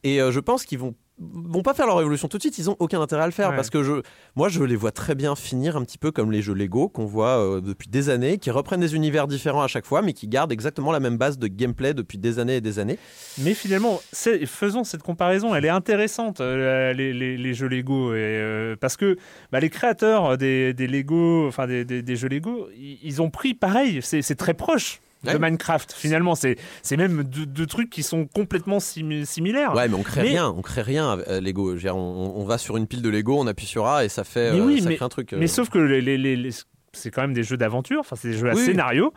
et je pense qu'ils vont vont pas faire leur révolution tout de suite, ils ont aucun intérêt à le faire Ouais. parce que je, moi je les vois très bien finir un petit peu comme les jeux Lego qu'on voit euh, depuis des années, qui reprennent des univers différents à chaque fois, mais qui gardent exactement la même base de gameplay depuis des années et des années. Mais finalement, faisons cette comparaison, elle est intéressante, euh, les, les- les jeux Lego, et, euh, parce que bah, les créateurs des, des Lego, enfin des, des- des jeux Lego, ils, ont pris pareil, c'est très proche. De Ouais. Minecraft, finalement, c'est c'est même deux, deux trucs qui sont complètement simi- similaires. Ouais, mais on crée Mais- rien, on crée rien avec euh, Lego. Je veux dire, on, on va sur une pile de Lego, on appuie sur A et ça fait, Mais euh, oui, ça mais- crée un truc. euh. Mais sauf que les, les- les- les- c'est quand même des jeux d'aventure, enfin c'est des jeux à Oui. scénario,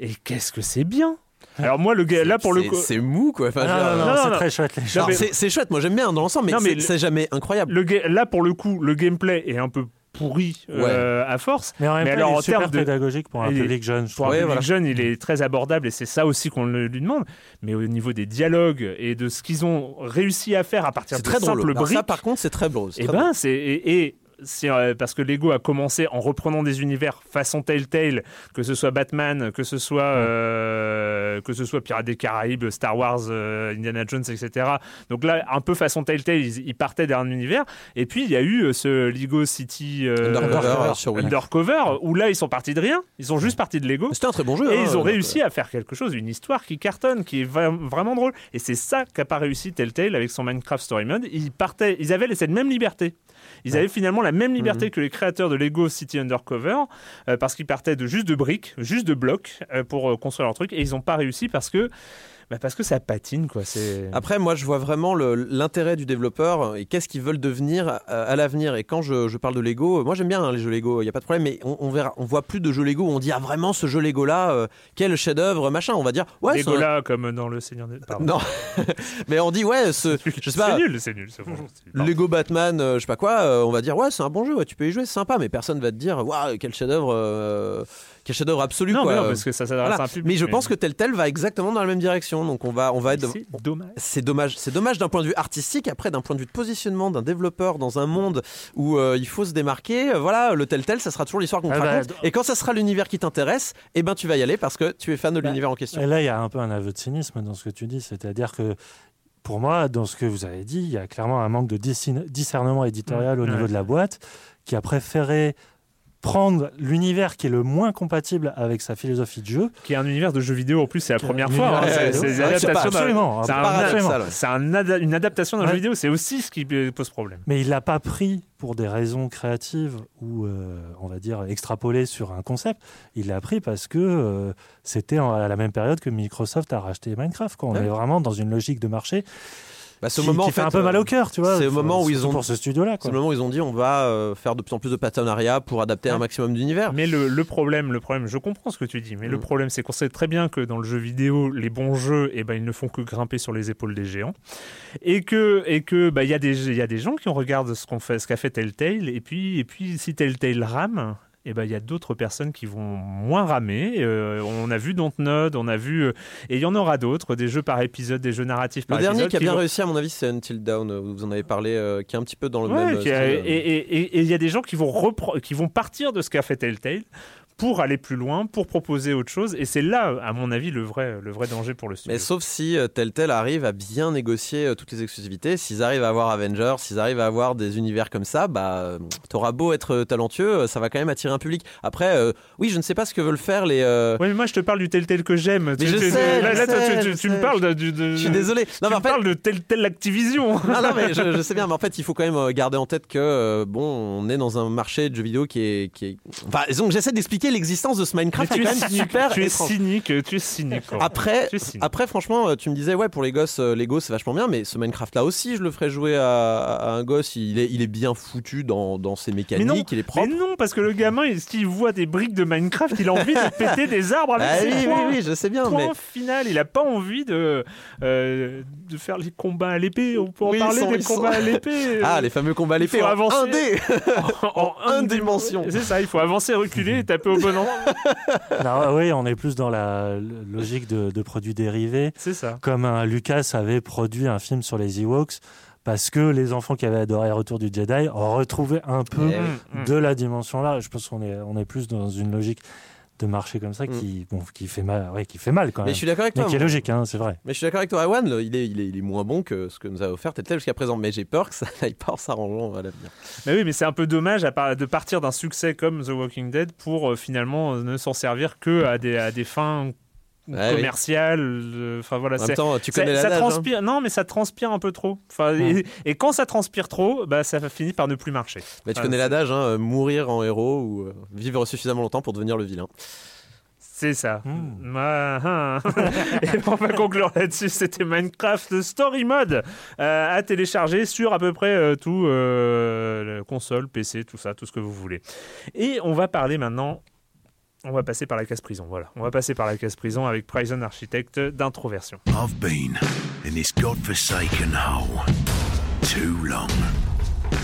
et qu'est-ce que c'est bien Alors moi, le gars, là pour le C'est- coup, c'est mou quoi. Enfin, Non, non, non, non, c'est très chouette les c'est chouette, moi j'aime bien dans l'ensemble, mais, mais c'est- jamais incroyable. le là pour le coup, le gameplay est un peu pourri euh, à force. Mais en même Mais temps, alors, il est en super de- pédagogique pour un Il est- public jeune. je Pour un trouve. Ouais, public voilà. jeune, il est très abordable et c'est ça aussi qu'on lui demande. Mais au niveau des dialogues et de ce qu'ils ont réussi à faire à partir de très drôle. simples Alors briques, ça, par contre, c'est très drôle. et très drôle. ben c'est et, et c'est euh, parce que Lego a commencé en reprenant des univers façon Telltale, que ce soit Batman, que ce soit euh, que ce soit Pirates des Caraïbes, Star Wars, euh, Indiana Jones, etc. Donc là, un peu façon Telltale, ils, ils partaient d'un univers. Et puis il y a eu ce Lego City euh, Undercover, Undercover, où là ils sont partis de rien, ils sont juste partis de Lego. C'était un très bon jeu. Et hein, ils ont réussi à faire quelque chose, une histoire qui cartonne, qui est vraiment drôle. Et c'est ça qu'a pas réussi Telltale avec son Minecraft Story Mode. Ils partaient, ils avaient cette même liberté. Ils avaient finalement la même liberté que les créateurs de Lego City Undercover, euh, parce qu'ils partaient de juste de briques, juste de blocs euh, pour euh, construire leur truc. Et ils n'ont pas réussi parce que Bah, parce que ça patine, quoi. C'est. Après, moi, je vois vraiment le- l'intérêt du développeur et qu'est-ce qu'ils veulent devenir euh, à l'avenir. Et quand je, je parle de Lego, moi j'aime bien hein, les jeux Lego, il y a pas de problème. Mais on, on verra, on voit plus de jeux Lego où on dit ah vraiment ce jeu Lego là, euh, quel chef-d'œuvre, machin. On va dire ouais. un- Legolas, comme dans le Seigneur des. Pardon. Non, mais on dit ouais, ce, je sais pas. C'est nul, c'est nul. c'est c'est. Lego Batman, euh, je sais pas quoi, euh, on va dire ouais c'est un bon jeu, ouais, tu peux y jouer, c'est sympa, mais personne va te dire waouh quel chef-d'œuvre, quel chef-d'œuvre absolu Non, quoi. mais non, parce que ça s'adresse Voilà. à un public. Mais je pense que tel tel va exactement dans la même direction, donc on va on va être C'est dommage. c'est dommage. C'est dommage d'un point de vue artistique. Après, d'un point de vue de positionnement d'un développeur dans un monde où euh, il faut se démarquer, euh, voilà, le tel tel, ça sera toujours l'histoire qu'on te Ah bah, raconte. Et quand ça sera l'univers qui t'intéresse, eh ben tu vas y aller parce que tu es fan de Bah, l'univers en question. Et là, il y a un peu un aveu de cynisme dans ce que tu dis. C'est-à-dire que, pour moi, dans ce que vous avez dit, il y a clairement un manque de discernement éditorial au Ouais. niveau de la boîte qui a préféré prendre l'univers qui est le moins compatible avec sa philosophie de jeu. Qui est un univers de jeux vidéo en plus, c'est la première fois. hein, c'est- un- une adaptation d'un Ouais. jeu vidéo, c'est aussi ce qui pose problème. Mais il l'a pas pris pour des raisons créatives ou, euh, on va dire, extrapolé sur un concept. Il l'a pris parce que euh, c'était à la même période que Microsoft a racheté Minecraft. Quoi. On Ouais. est vraiment dans une logique de marché Bah, ce qui, moment, qui en fait, un peu mal euh, au cœur, tu vois. c'est au moment où ils ont- pour ce studio-là. C'est le moment où ils ont dit on va euh, faire de plus en plus de partenariats pour adapter un maximum d'univers. Mais le, le problème, le problème, je comprends ce que tu dis, mais le Mm. problème, c'est qu'on sait très bien que dans le jeu vidéo, les bons jeux, eh ben, ils ne font que grimper sur les épaules des géants, et que, et que, bah, il y a des, il y a des gens qui regardent ce qu'on fait, ce qu'a fait Telltale, et puis, et puis, si Telltale rame. Eh ben, il y a d'autres personnes qui vont moins ramer. Euh, on a vu Dontnod, on a vu. euh, et il y en aura d'autres, des jeux par épisode, des jeux narratifs par Le dernier épisode. qui a bien vont- réussi, à mon avis, c'est Until Dawn. euh, Vous en avez parlé, euh, qui est un petit peu dans le Ouais, même. a- style, et et- et- et il y a des gens qui vont, repro- qui vont partir de ce qu'a fait Telltale pour aller plus loin, pour proposer autre chose. Et c'est là, à mon avis, le vrai, le vrai danger pour le studio. Mais sauf si euh, Telltale arrive à bien négocier euh, toutes les exclusivités, s'ils arrivent à avoir Avengers, s'ils arrivent à avoir des univers comme ça, bah euh, t'auras beau être euh, talentueux, ça va quand même attirer un public. Après, euh, oui, je ne sais pas ce que veulent faire les. Oui, mais moi je te parle du Telltale que j'aime. Tu- je tu- sais, là, je là, toi, sais, tu, sais. me parles de, Je suis désolé. Non, tu mais me en fait, parles de Telltale Activision. non, non, mais je, je sais bien, mais en fait, il faut quand même garder en tête que bon, on est dans un marché de jeux vidéo qui est, qui est... enfin, donc j'essaie d'expliquer l'existence de ce Mais Minecraft, tu est es quand même cynique, super tu es étrange. cynique, tu es cynique. Après, Tu es cynique. après, franchement, euh, tu me disais, ouais, pour les gosses, euh, Lego, c'est vachement bien, mais ce Minecraft-là aussi, je le ferais jouer à, à un gosse. Il est, il est bien foutu dans, dans ses mécaniques, non, il est Mais propre. non, parce que le gamin, il- s'il voit des briques de Minecraft, il a envie de péter des arbres avec Ah ses oui, oui, oui, je sais bien, Point mais final, il a pas envie de, euh, de faire les combats à l'épée. On peut en Oui, parler sont- des sont- combats à l'épée. ah, les fameux combats à l'épée en avancer. 1D. en, en dimension. C'est ça, il faut avancer, reculer taper au bon endroit. Non, oui, on est plus dans la logique de, de produits dérivés. C'est ça. Comme un Lucas avait produit un film sur les Ewoks, parce que les enfants qui avaient adoré Retour du Jedi ont retrouvé un peu Eh de la dimension là. Je pense qu'on est, on est plus dans une logique de marché comme ça qui, bon, qui, fait, mal, ouais, qui fait mal quand Mm. Mais même. je suis d'accord avec Mais toi. qui est logique, hein, c'est vrai. Mais je suis d'accord avec toi, Awan, il est, il, est, il est moins bon que ce que nous a offert Telltale jusqu'à présent. Mais j'ai peur que ça n'aille pas en s'arrangeant à l'avenir. Mais oui, mais c'est un peu dommage à part- de partir d'un succès comme The Walking Dead pour euh, finalement euh, ne s'en servir que à des, à des fins Ouais, oui. commerciales. euh, Enfin voilà, En même c'est- temps, tu connais ça l'adage. hein. transpire. Non, mais ça transpire un peu trop. Enfin, et, et quand ça transpire trop, bah ça finit par ne plus marcher. Mais tu connais l'adage, hein, euh, mourir en héros ou euh, vivre suffisamment longtemps pour devenir le vilain. C'est ça. Hmm. Ah, ah. Et on va conclure là-dessus. C'était Minecraft Story Mode euh, à télécharger sur à peu près euh, tout, euh, le console, PC, tout ça, tout ce que vous voulez. Et on va parler maintenant. On va passer par la case prison. Voilà. On va passer par la case prison avec Prison Architect d'introversion. I've been in this godforsaken hole too long.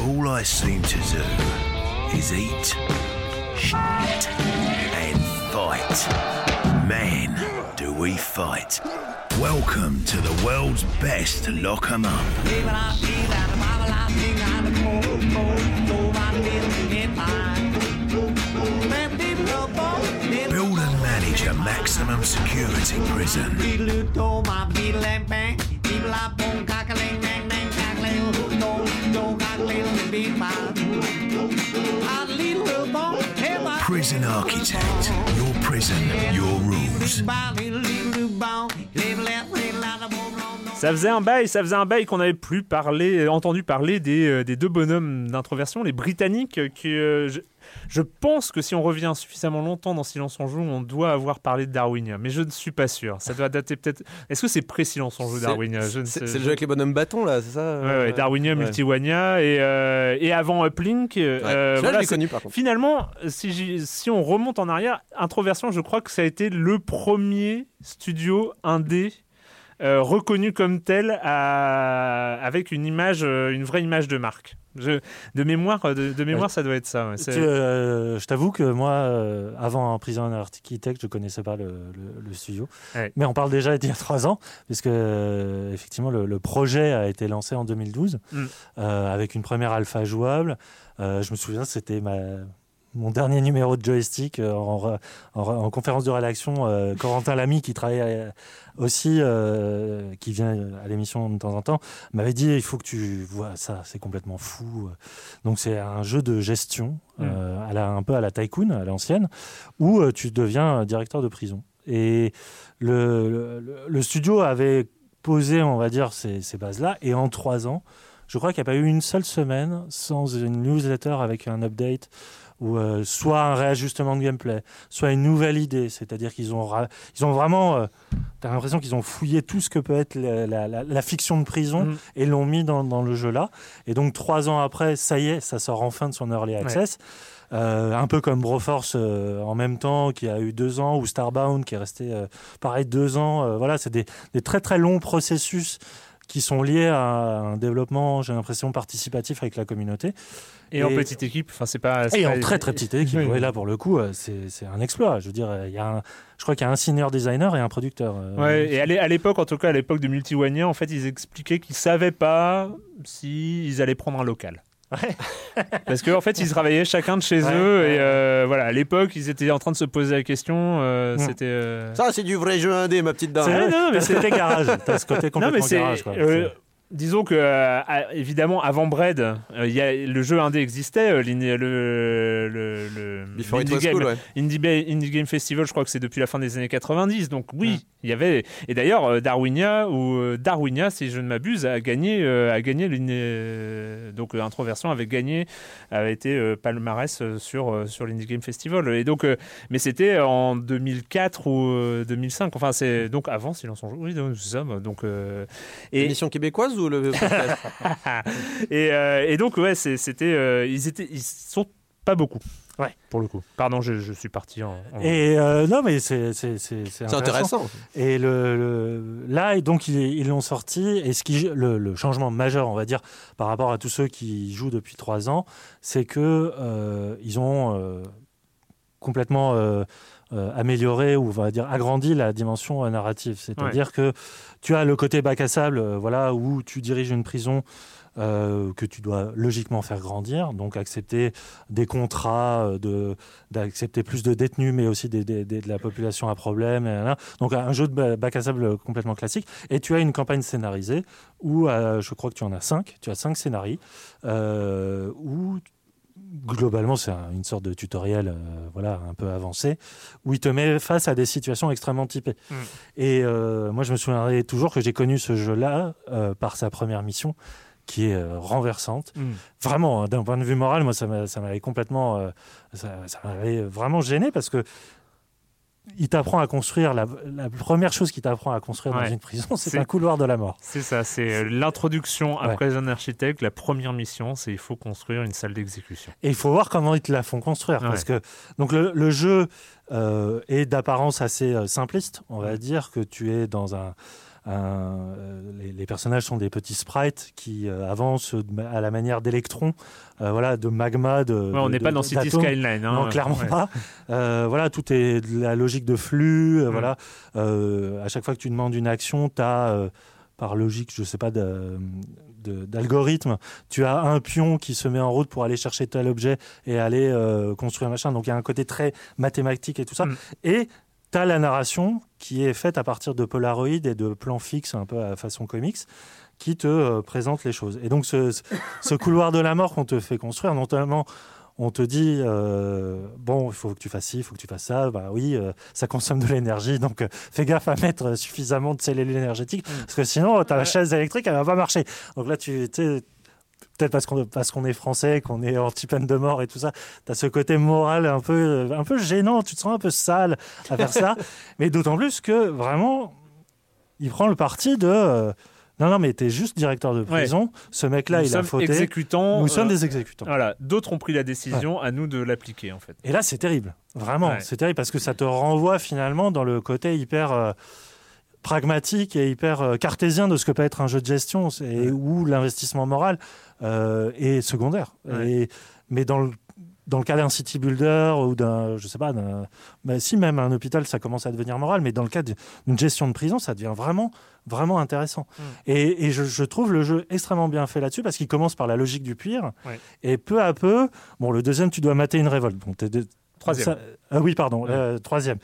All I seem to do is eat, shit, and fight. Man, do we fight. Welcome to the world's best lock 'em up. Maximum security prison. Prison Architect. Your prison, your rules. Ça faisait un bail, ça faisait un bail qu'on n'avait plus parlé, entendu parler des, euh, des deux bonhommes d'introversion, les Britanniques, euh, qui, euh, je- pense que si on revient suffisamment longtemps dans Silence on joue, on doit avoir parlé de Darwinia, mais je ne suis pas sûr. Ça doit dater peut-être. Est-ce que c'est pré-Silence on joue ne C'est le jeu avec les bonhommes bâtons là, c'est ça Ouais, ouais, Darwinia, Ouais. Multiwania et, euh, et avant Uplink. Euh, Celui-là, voilà, je connu par contre. Finalement, si, si on remonte en arrière, Introversion, je crois que ça a été le premier studio indé euh, reconnu comme tel à- avec une image, euh, une vraie image de marque. Je- de mémoire, de, de mémoire, ça doit être ça. ouais. Euh, je t'avoue que moi, euh, avant Prison Architect, je connaissais pas le, le- le studio. Ouais. Mais on parle déjà d'il y a trois ans, puisque effectivement le, le projet a été lancé en 2012 Mm. avec une première alpha jouable. Je me souviens, c'était ma mon dernier numéro de joystick euh, en, re- en re- en conférence de rédaction, euh, Corentin Lamy, qui travaille euh, aussi, euh, qui vient à l'émission de temps en temps, m'avait dit il faut que tu vois ça, c'est complètement fou. Donc c'est un jeu de gestion, euh, à la- un peu à la Tycoon, à l'ancienne, où tu deviens directeur de prison. Et le, le- le studio avait posé, on va dire, ces, ces bases-là, et en trois ans, je crois qu'il n'y a pas eu une seule semaine sans une newsletter avec un update ou euh, soit un réajustement de gameplay, soit une nouvelle idée. C'est-à-dire qu'ils ont, ils ont vraiment, euh, t'as l'impression qu'ils ont fouillé tout ce que peut être la, la- la- la fiction de prison Mm. et l'ont mis dans, dans le jeu là. Et donc trois ans après, ça y est, ça sort enfin de son early access. Euh, un peu comme Broforce euh, en même temps, qui a eu deux ans, ou Starbound qui est resté euh, pareil deux ans. Voilà, c'est des, des très très longs processus qui sont liés à un développement, j'ai l'impression, participatif avec la communauté. Et, en et- petite équipe, enfin c'est pas. Et pas- en très très petite équipe. Oui. Ouais, là, pour le coup, euh, c'est c'est un exploit. Je veux dire, il y a un- je crois qu'il y a un senior designer et un producteur. euh, Ouais, et à l'é- à l'époque, en tout cas à l'époque de Multiwania, en fait, ils expliquaient qu'ils savaient pas si ils allaient prendre un local. Parce qu'en fait, ils travaillaient chacun de chez Ouais, eux ouais, et euh, voilà, à l'époque, ils étaient en train de se poser la question. euh, Mm. C'était. euh, Ça, c'est du vrai jeu indé, ma petite dame. C'est vrai, non, mais côté garage. T'as ce côté Non, complètement mais c'est. garage. Quoi. Disons que, euh, évidemment, avant Bread, euh, y a, le jeu indé existait, euh, le, le, le, Before it l'Indie was Game- cool, ouais. Indie, Game Festival, je crois que c'est depuis la fin des années 90. Donc oui, il y avait. Et d'ailleurs, euh, Darwinia ou Darwinia, si je ne m'abuse, a gagné, a gagné donc Introversion avait gagné, avait été palmarès sur sur l'Indie Game Festival. Et donc, mais c'était en 2004 ou euh, 2005. Enfin, c'est donc avant Silence on joue. Oui, donc, ça. Donc et Émission québécoise ou le podcast et, euh, et donc ouais, c'était euh, ils étaient ils sont pas beaucoup. Ouais. Pour le coup. Pardon, je, je suis parti en. en- Et euh, non, mais c'est c'est- c'est- c'est C'est intéressant. Et le, le- là, et donc ils ils l'ont sorti. Et ce qui, le, le changement majeur, on va dire, par rapport à tous ceux qui jouent depuis trois ans, c'est que euh, ils ont euh, complètement euh, amélioré ou on va dire agrandi la dimension euh, narrative. C'est-à-dire que tu as le côté bac à sable, euh, voilà, où tu diriges une prison. euh, que tu dois logiquement faire grandir, donc accepter des contrats, de, d'accepter plus de détenus, mais aussi des, des- des- de la population à problème. et là. Donc un jeu de ba- bac à sable complètement classique. Et tu as une campagne scénarisée où euh, je crois que tu en as cinq. Tu as cinq scénarios euh, où globalement c'est un- une sorte de tutoriel, euh, voilà, un peu avancé, où il te met face à des situations extrêmement typées. Mm. Et euh, moi je me souviendrai toujours que j'ai connu ce jeu-là euh, par sa première mission qui est renversante Mm. vraiment, hein, d'un point de vue moral, moi, ça m'a- ça m'avait complètement, ça, ça m'avait vraiment gêné parce que il t'apprend à construire la, la première chose qu'il t'apprend à construire dans une prison, c'est un couloir de la mort. C'est ça, c'est euh, l'introduction à Ouais. Prison Architect. La première mission, c'est il faut construire une salle d'exécution. Et il faut voir comment ils te la font construire. Parce que donc le, le jeu euh, est d'apparence assez euh, simpliste. On va dire que tu es dans un. Euh, les, les personnages sont des petits sprites qui euh, avancent à la manière d'électrons, euh, voilà, de magma. De, Ouais, on n'est pas dans City. Skyline. hein. non, clairement Ouais. pas. Voilà, tout est de la logique de flux. Mm. Voilà, à chaque fois que tu demandes une action, tu as, par logique, je sais pas, d'algorithme, tu as un pion qui se met en route pour aller chercher tel objet et aller euh, construire un machin. Donc il y a un côté très mathématique et tout ça. Mm. Et tu as la narration qui est faite à partir de Polaroid et de plans fixes, un peu à façon comics qui te euh, présente les choses. Et donc ce, couloir de la mort qu'on te fait construire, notamment on te dit euh, bon, il faut que tu fasses ci, il faut que tu fasses ça. Bah oui, euh, ça consomme de l'énergie, donc euh, fais gaffe à mettre suffisamment de cellules énergétiques, parce que sinon ta chaise électrique elle va pas marcher. Donc là tu peut-être parce qu'on parce qu'on est français, qu'on est anti peine de mort et tout ça. T'as ce côté moral un peu un peu gênant. Tu te sens un peu sale à faire ça. Mais d'autant plus que vraiment, il prend le parti de. euh, non, non, mais t'es juste directeur de prison. Ce mec-là, il a fauté. exécutants. Nous sommes euh, des exécutants. Voilà, d'autres ont pris la décision, à nous de l'appliquer en fait. Et là, c'est terrible. Vraiment, Ouais. c'est terrible parce que ça te renvoie finalement dans le côté hyper euh, pragmatique et hyper euh, cartésien de ce que peut être un jeu de gestion où l'investissement moral euh, est secondaire. Ouais. Et, mais dans le, dans le cas d'un city builder ou d'un, je sais pas, bah, si même un hôpital, ça commence à devenir moral, mais dans le cas d'une gestion de prison, ça devient vraiment, vraiment intéressant. Mm. Et, et je, je trouve le jeu extrêmement bien fait là-dessus parce qu'il commence par la logique du pire Ouais. et peu à peu, bon, le deuxième, tu dois mater une révolte. Bon, de- Troisième. ça- ah oui, pardon, Ouais. euh, troisième.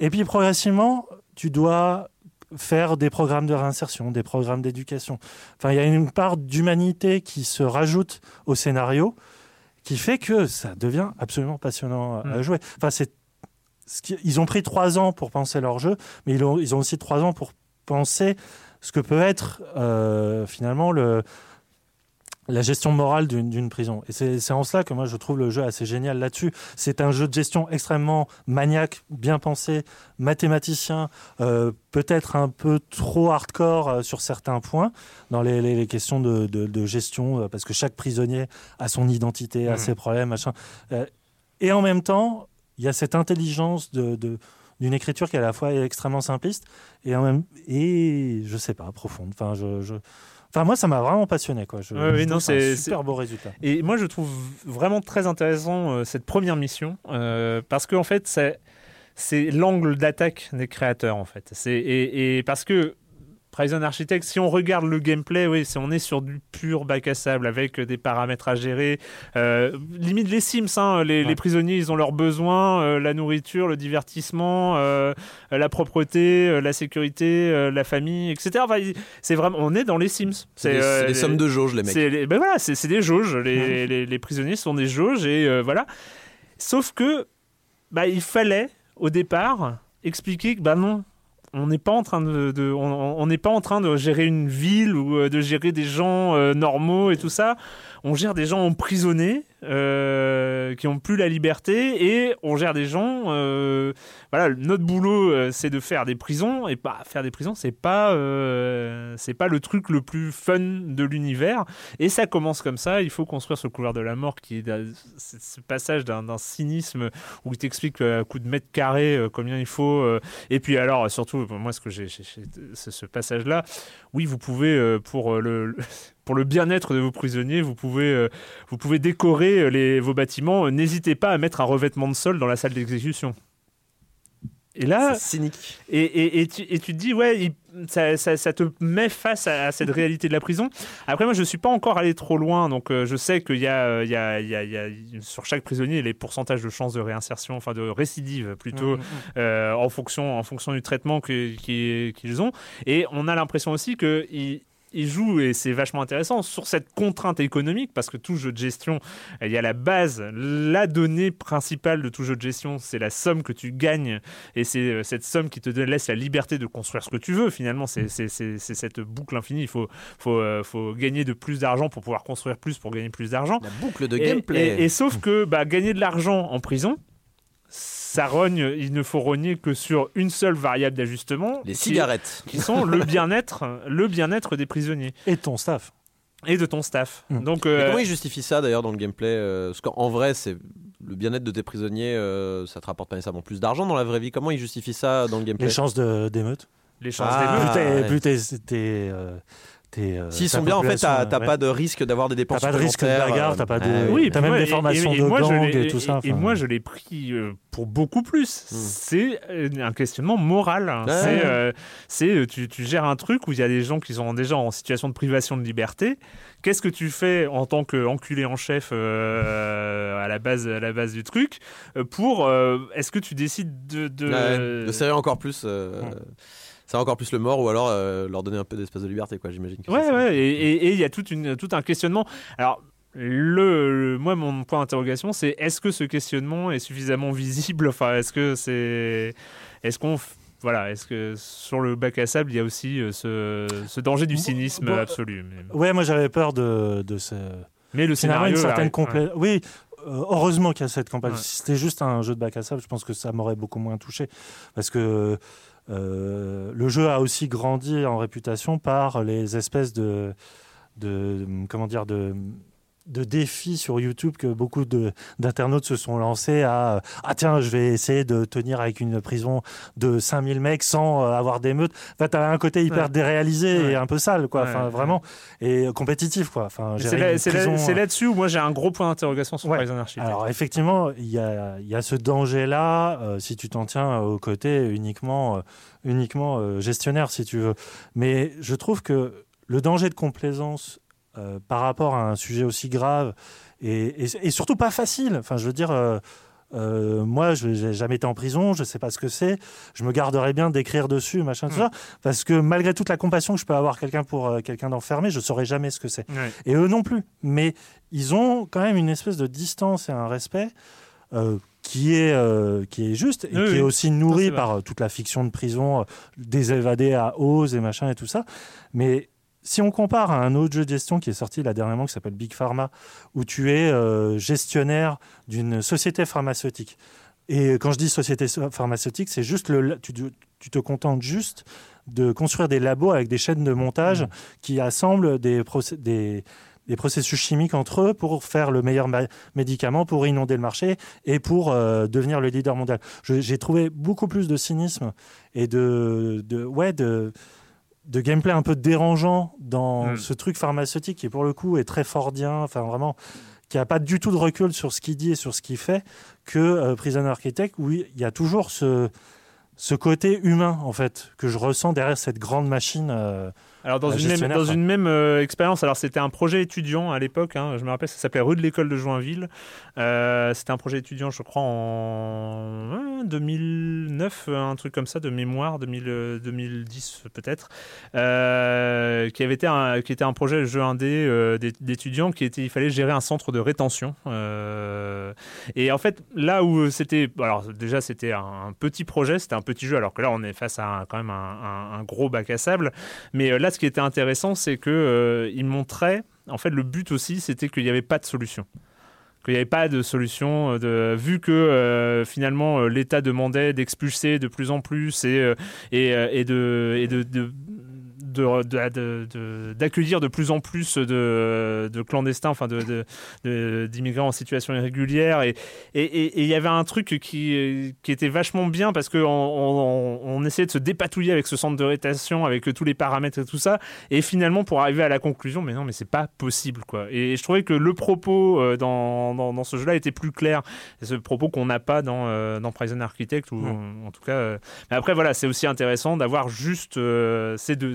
Et puis progressivement, tu dois faire des programmes de réinsertion, des programmes d'éducation. Enfin, il y a une part d'humanité qui se rajoute au scénario qui fait que ça devient absolument passionnant à- à Mm. jouer. Enfin, c'est ils ont pris trois ans pour penser leur jeu, mais ils ont, ils ont aussi trois ans pour penser ce que peut être euh, finalement le, la gestion morale d'une prison. Et c'est en cela que moi je trouve le jeu assez génial là-dessus. C'est un jeu de gestion extrêmement maniaque, bien pensé, mathématicien, euh, peut-être un peu trop hardcore euh, sur certains points dans les, les- les questions de, de- de gestion, euh, parce que chaque prisonnier a son identité, a Mhm. ses problèmes, machin. Et en même temps, il y a cette intelligence de, de- d'une écriture qui est à la fois extrêmement simpliste et en même et je sais pas profonde. Enfin, je, je- enfin moi ça m'a vraiment passionné quoi. Je, oui, je non, trouve ça un c'est- super beau résultat. Et moi, je trouve vraiment très intéressant euh, cette première mission euh, parce que en fait, c'est c'est l'angle d'attaque des créateurs en fait. C'est et, et parce que Prison Architect, si on regarde le gameplay, oui, on est sur du pur bac à sable avec euh, des paramètres à gérer. Euh, limite les Sims, hein, les, Ouais. les prisonniers, ils ont leurs besoins, euh, la nourriture, le divertissement, euh, la propreté, la sécurité, la famille, etc. Enfin, c'est vraiment, on est dans les Sims. C'est des, des sommes de jauge, les mecs. c'est les- ben voilà, c'est des jauges. Les, les- les prisonniers sont des jauges et voilà. Sauf que bah, il fallait au départ expliquer que bah non, on n'est pas en train de, de- on n'est pas en train de gérer une ville ou euh, de gérer des gens euh, normaux et tout ça. On gère des gens emprisonnés euh, qui ont plus la liberté et on gère des gens. euh, voilà, notre boulot euh, c'est de faire des prisons et bah faire des prisons c'est pas c'est pas le truc le plus fun de l'univers. Et ça commence comme ça. Il faut construire ce couloir de la mort qui est ce passage d'un cynisme où il t'explique à coup de mètre carré combien il faut. et puis alors surtout moi ce que j'ai ce, passage là, oui vous pouvez pour le, le- pour le bien-être de vos prisonniers, vous pouvez, vous pouvez décorer euh, les, vos bâtiments. Euh, N'hésitez pas à mettre un revêtement de sol dans la salle d'exécution. Et là, C'est cynique. et, et, et, tu, et tu te dis, ouais, il- ça, ça, ça te met face à, à cette réalité de la prison. Après, moi, je ne suis pas encore allé trop loin, donc euh, je sais qu'il y, a, euh, y, a, y, a, y a sur chaque prisonnier les pourcentages de chances de réinsertion, enfin de récidive plutôt, euh, en, fonction, en fonction du traitement que- qui- qu'ils ont. Et on a l'impression aussi qu'ils ils jouent, et c'est vachement intéressant, sur cette contrainte économique, parce que tout jeu de gestion, il y a la base, la donnée principale de tout jeu de gestion, c'est la somme que tu gagnes, et c'est euh, cette somme qui te laisse la liberté de construire ce que tu veux, finalement, c'est cette boucle infinie, il faut, faut, euh, faut gagner de plus d'argent pour pouvoir construire plus, pour gagner plus d'argent. La boucle de gameplay. Et, et sauf que bah, gagner de l'argent en prison, ça rogne, il ne faut rogner que sur une seule variable d'ajustement. les cigarettes. Qui sont le bien-être, le bien-être des prisonniers Et ton staff. et de ton staff. Mm. Donc, euh, comment ils justifient ça d'ailleurs dans le gameplay euh, Parce qu'en vrai, c'est le bien-être de tes prisonniers, euh, ça te rapporte pas nécessairement plus d'argent dans la vraie vie. Comment ils justifient ça dans le gameplay? Les chances d'émeute. les chances Ah, d'émeute. plus t'es- euh, euh, S'ils sont bien, en fait, t'as t'as ouais. pas de risque d'avoir des T'as dépenses pas de risque de bagarre, euh, t'as pas de. ah Oui, t'as même des formations et- et de moi, gang et tout ça. Et, moi, je l'ai pris euh, pour beaucoup plus. Hmm. C'est euh, un questionnement moral. hein. Ouais. C'est, euh, c'est, euh, tu, tu gères un truc où il y a des gens qui sont déjà en situation de privation de liberté. Qu'est-ce que tu fais en tant qu'enculé en chef euh, à la base, à la base du truc euh, pour euh, Est-ce que tu décides de, de, Ouais, de serrer encore plus. euh, Serrer encore plus le mort ou alors euh, leur donner un peu d'espace de liberté, quoi, j'imagine. Ouais, ça. ouais, et il y a toute une, tout un questionnement. Alors, le, le- moi, mon point d'interrogation, c'est est-ce que ce questionnement est suffisamment visible? Enfin, est-ce que c'est. Est-ce qu'on. f- Voilà, est-ce que sur le bac à sable, il y a aussi euh, ce, ce danger du cynisme bon, absolu? mais- Ouais, moi j'avais peur de, de ce, Mais le scénario. une certaine arrive- complé- Oui, euh, heureusement qu'il y a cette campagne. Ouais. Si c'était juste un jeu de bac à sable, je pense que ça m'aurait beaucoup moins touché. Parce que euh, le jeu a aussi grandi en réputation par les espèces de. de comment dire de de défis sur YouTube que beaucoup d'internautes se sont lancés à ah tiens je vais essayer de tenir avec une prison de 5000 mecs sans euh, avoir d'émeutes enfin t'as un côté hyper Ouais. déréalisé Ouais. et un peu sale quoi Ouais, enfin vraiment et compétitif quoi enfin C'est là- là- euh, là-dessus où moi j'ai un gros point d'interrogation sur. Prison Architect. alors effectivement, il y a, y a ce danger-là euh, si tu t'en tiens au côté uniquement, euh, uniquement euh, gestionnaire, si tu veux. Mais je trouve que le danger de complaisance euh, par rapport à un sujet aussi grave et, et- et surtout pas facile. Enfin, je veux dire. euh, euh, moi, je n'ai jamais été en prison, je sais pas ce que c'est. Je me garderais bien d'écrire dessus, machin, tout Mm. ça, parce que malgré toute la compassion que je peux avoir quelqu'un pour quelqu'un d'enfermé, je saurais jamais ce que c'est. Et eux non plus. Mais ils ont quand même une espèce de distance et un respect qui, est, qui est juste et Oui, qui oui. est aussi nourri par toute la fiction de prison, des évadés à Oz et machin et tout ça. Mais si on compare à un autre jeu de gestion qui est sorti là dernièrement qui s'appelle Big Pharma, où tu es euh, gestionnaire d'une société pharmaceutique. Et quand je dis société so- pharmaceutique, c'est juste le, tu, te- tu te contentes juste de construire des labos avec des chaînes de montage Mm. qui assemblent des, des, des processus chimiques entre eux pour faire le meilleur médicament, pour inonder le marché et pour euh, devenir le leader mondial. J'ai trouvé beaucoup plus de cynisme et de, de, ouais, de, de gameplay un peu dérangeant dans Mm. ce truc pharmaceutique qui, pour le coup, est très fordien, enfin vraiment, qui n'a pas du tout de recul sur ce qu'il dit et sur ce qu'il fait, que euh, Prison Architect, où il y a toujours ce, ce côté humain, en fait, que je ressens derrière cette grande machine. euh, Alors dans une même, dans une même euh, expérience, alors c'était un projet étudiant à l'époque, hein, je me rappelle, ça s'appelait rue de l'école de Joinville. Euh, c'était un projet étudiant, je crois, en euh, 2009, un truc comme ça, de mémoire, 2000, euh, 2010 peut-être, euh, qui avait été un, qui était un projet jeu indé euh, d'é- d'étudiants qui était, il fallait gérer un centre de rétention. euh, et en fait, là où c'était, alors déjà c'était un, petit projet, c'était un petit jeu, alors que là on est face à un- quand même un, un- un gros bac à sable. Mais euh, là, ce qui était intéressant, c'est que euh, il montrait, en fait, le but aussi, c'était qu'il n'y avait pas de solution. Qu'il n'y avait pas de solution, euh, de, vu que euh, finalement euh, l'État demandait d'expulser de plus en plus et, de- de- de- de- de- d'accueillir de, plus en plus de, de clandestins, enfin d'immigrants en situation irrégulière. Et et- et- et il y avait un truc qui, qui était vachement bien parce qu'on on, on essayait de se dépatouiller avec ce centre de rétention, avec tous les paramètres et tout ça. Et finalement, pour arriver à la conclusion, mais non, mais c'est pas possible. quoi. Et je trouvais que le propos euh, dans, dans, dans ce jeu-là était plus clair. C'est ce propos qu'on n'a pas dans, euh, dans Prison Architect, ou en tout cas. euh, Mais après, voilà, c'est aussi intéressant d'avoir juste ces deux.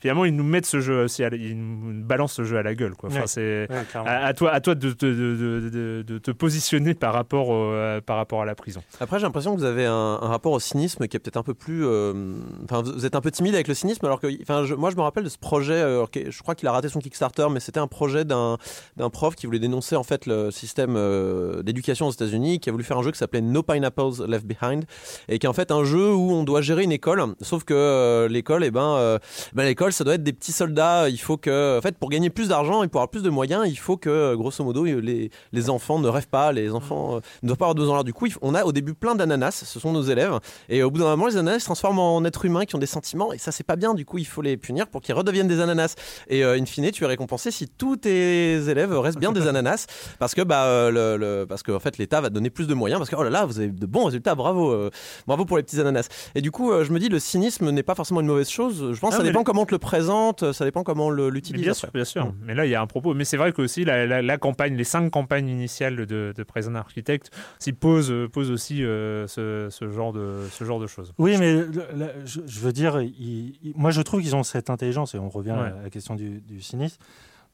Finalement, ils nous mettent ce jeu aussi, à la- ils nous balancent ce jeu à la gueule. Quoi. Enfin, Ouais. c'est ouais, à, à toi, à toi de, te- de, de- de- de te positionner par rapport, au- euh, par rapport à la prison. Après, j'ai l'impression que vous avez un, un rapport au cynisme qui est peut-être un peu plus. euh, Enfin, vous vous êtes un peu timide avec le cynisme, alors que. Enfin, je- moi, je me rappelle de ce projet. euh, je crois qu'il a raté son Kickstarter, mais c'était un projet d'un d'un prof qui voulait dénoncer en fait le système euh, d'éducation aux États-Unis, qui a voulu faire un jeu qui s'appelait No Pineapples Left Behind, et qui est en fait un jeu où on doit gérer une école. Sauf que euh, l'école, et ben, euh, ben, l'école, ça doit être des petits soldats. Il faut que, en fait, pour gagner plus d'argent et pour avoir plus de moyens, il faut que, grosso modo, les, les enfants ne rêvent pas, les enfants euh, ne doivent pas avoir besoin d'heures. Du coup, on a au début plein d'ananas, ce sont nos élèves, et au bout d'un moment, les ananas se transforment en êtres humains qui ont des sentiments, et ça, c'est pas bien. Du coup, il faut les punir pour qu'ils redeviennent des ananas. Et euh, in fine, tu es récompensé si tous tes élèves restent bien des ananas, parce que, bah, euh, le, le- parce que, en fait, l'État va te donner plus de moyens, parce que, oh là là, vous avez de bons résultats, bravo, euh, bravo pour les petits ananas. Et du coup, je me dis, le cynisme n'est pas forcément une mauvaise chose. Je pense que Non, ça dépend comment on te le présente, ça dépend comment on l'utilise. bien après. sûr, bien sûr. Mm. Mais là, il y a un propos. Mais c'est vrai qu'aussi, la, la, la campagne, les cinq campagnes initiales de, de Prison Architect s'y posent, euh, posent aussi euh, ce, ce genre de, ce genre de choses. Oui, mais le- le- je, je veux dire, moi je trouve qu'ils ont cette intelligence, et on revient Ouais. à la question du, du cynisme,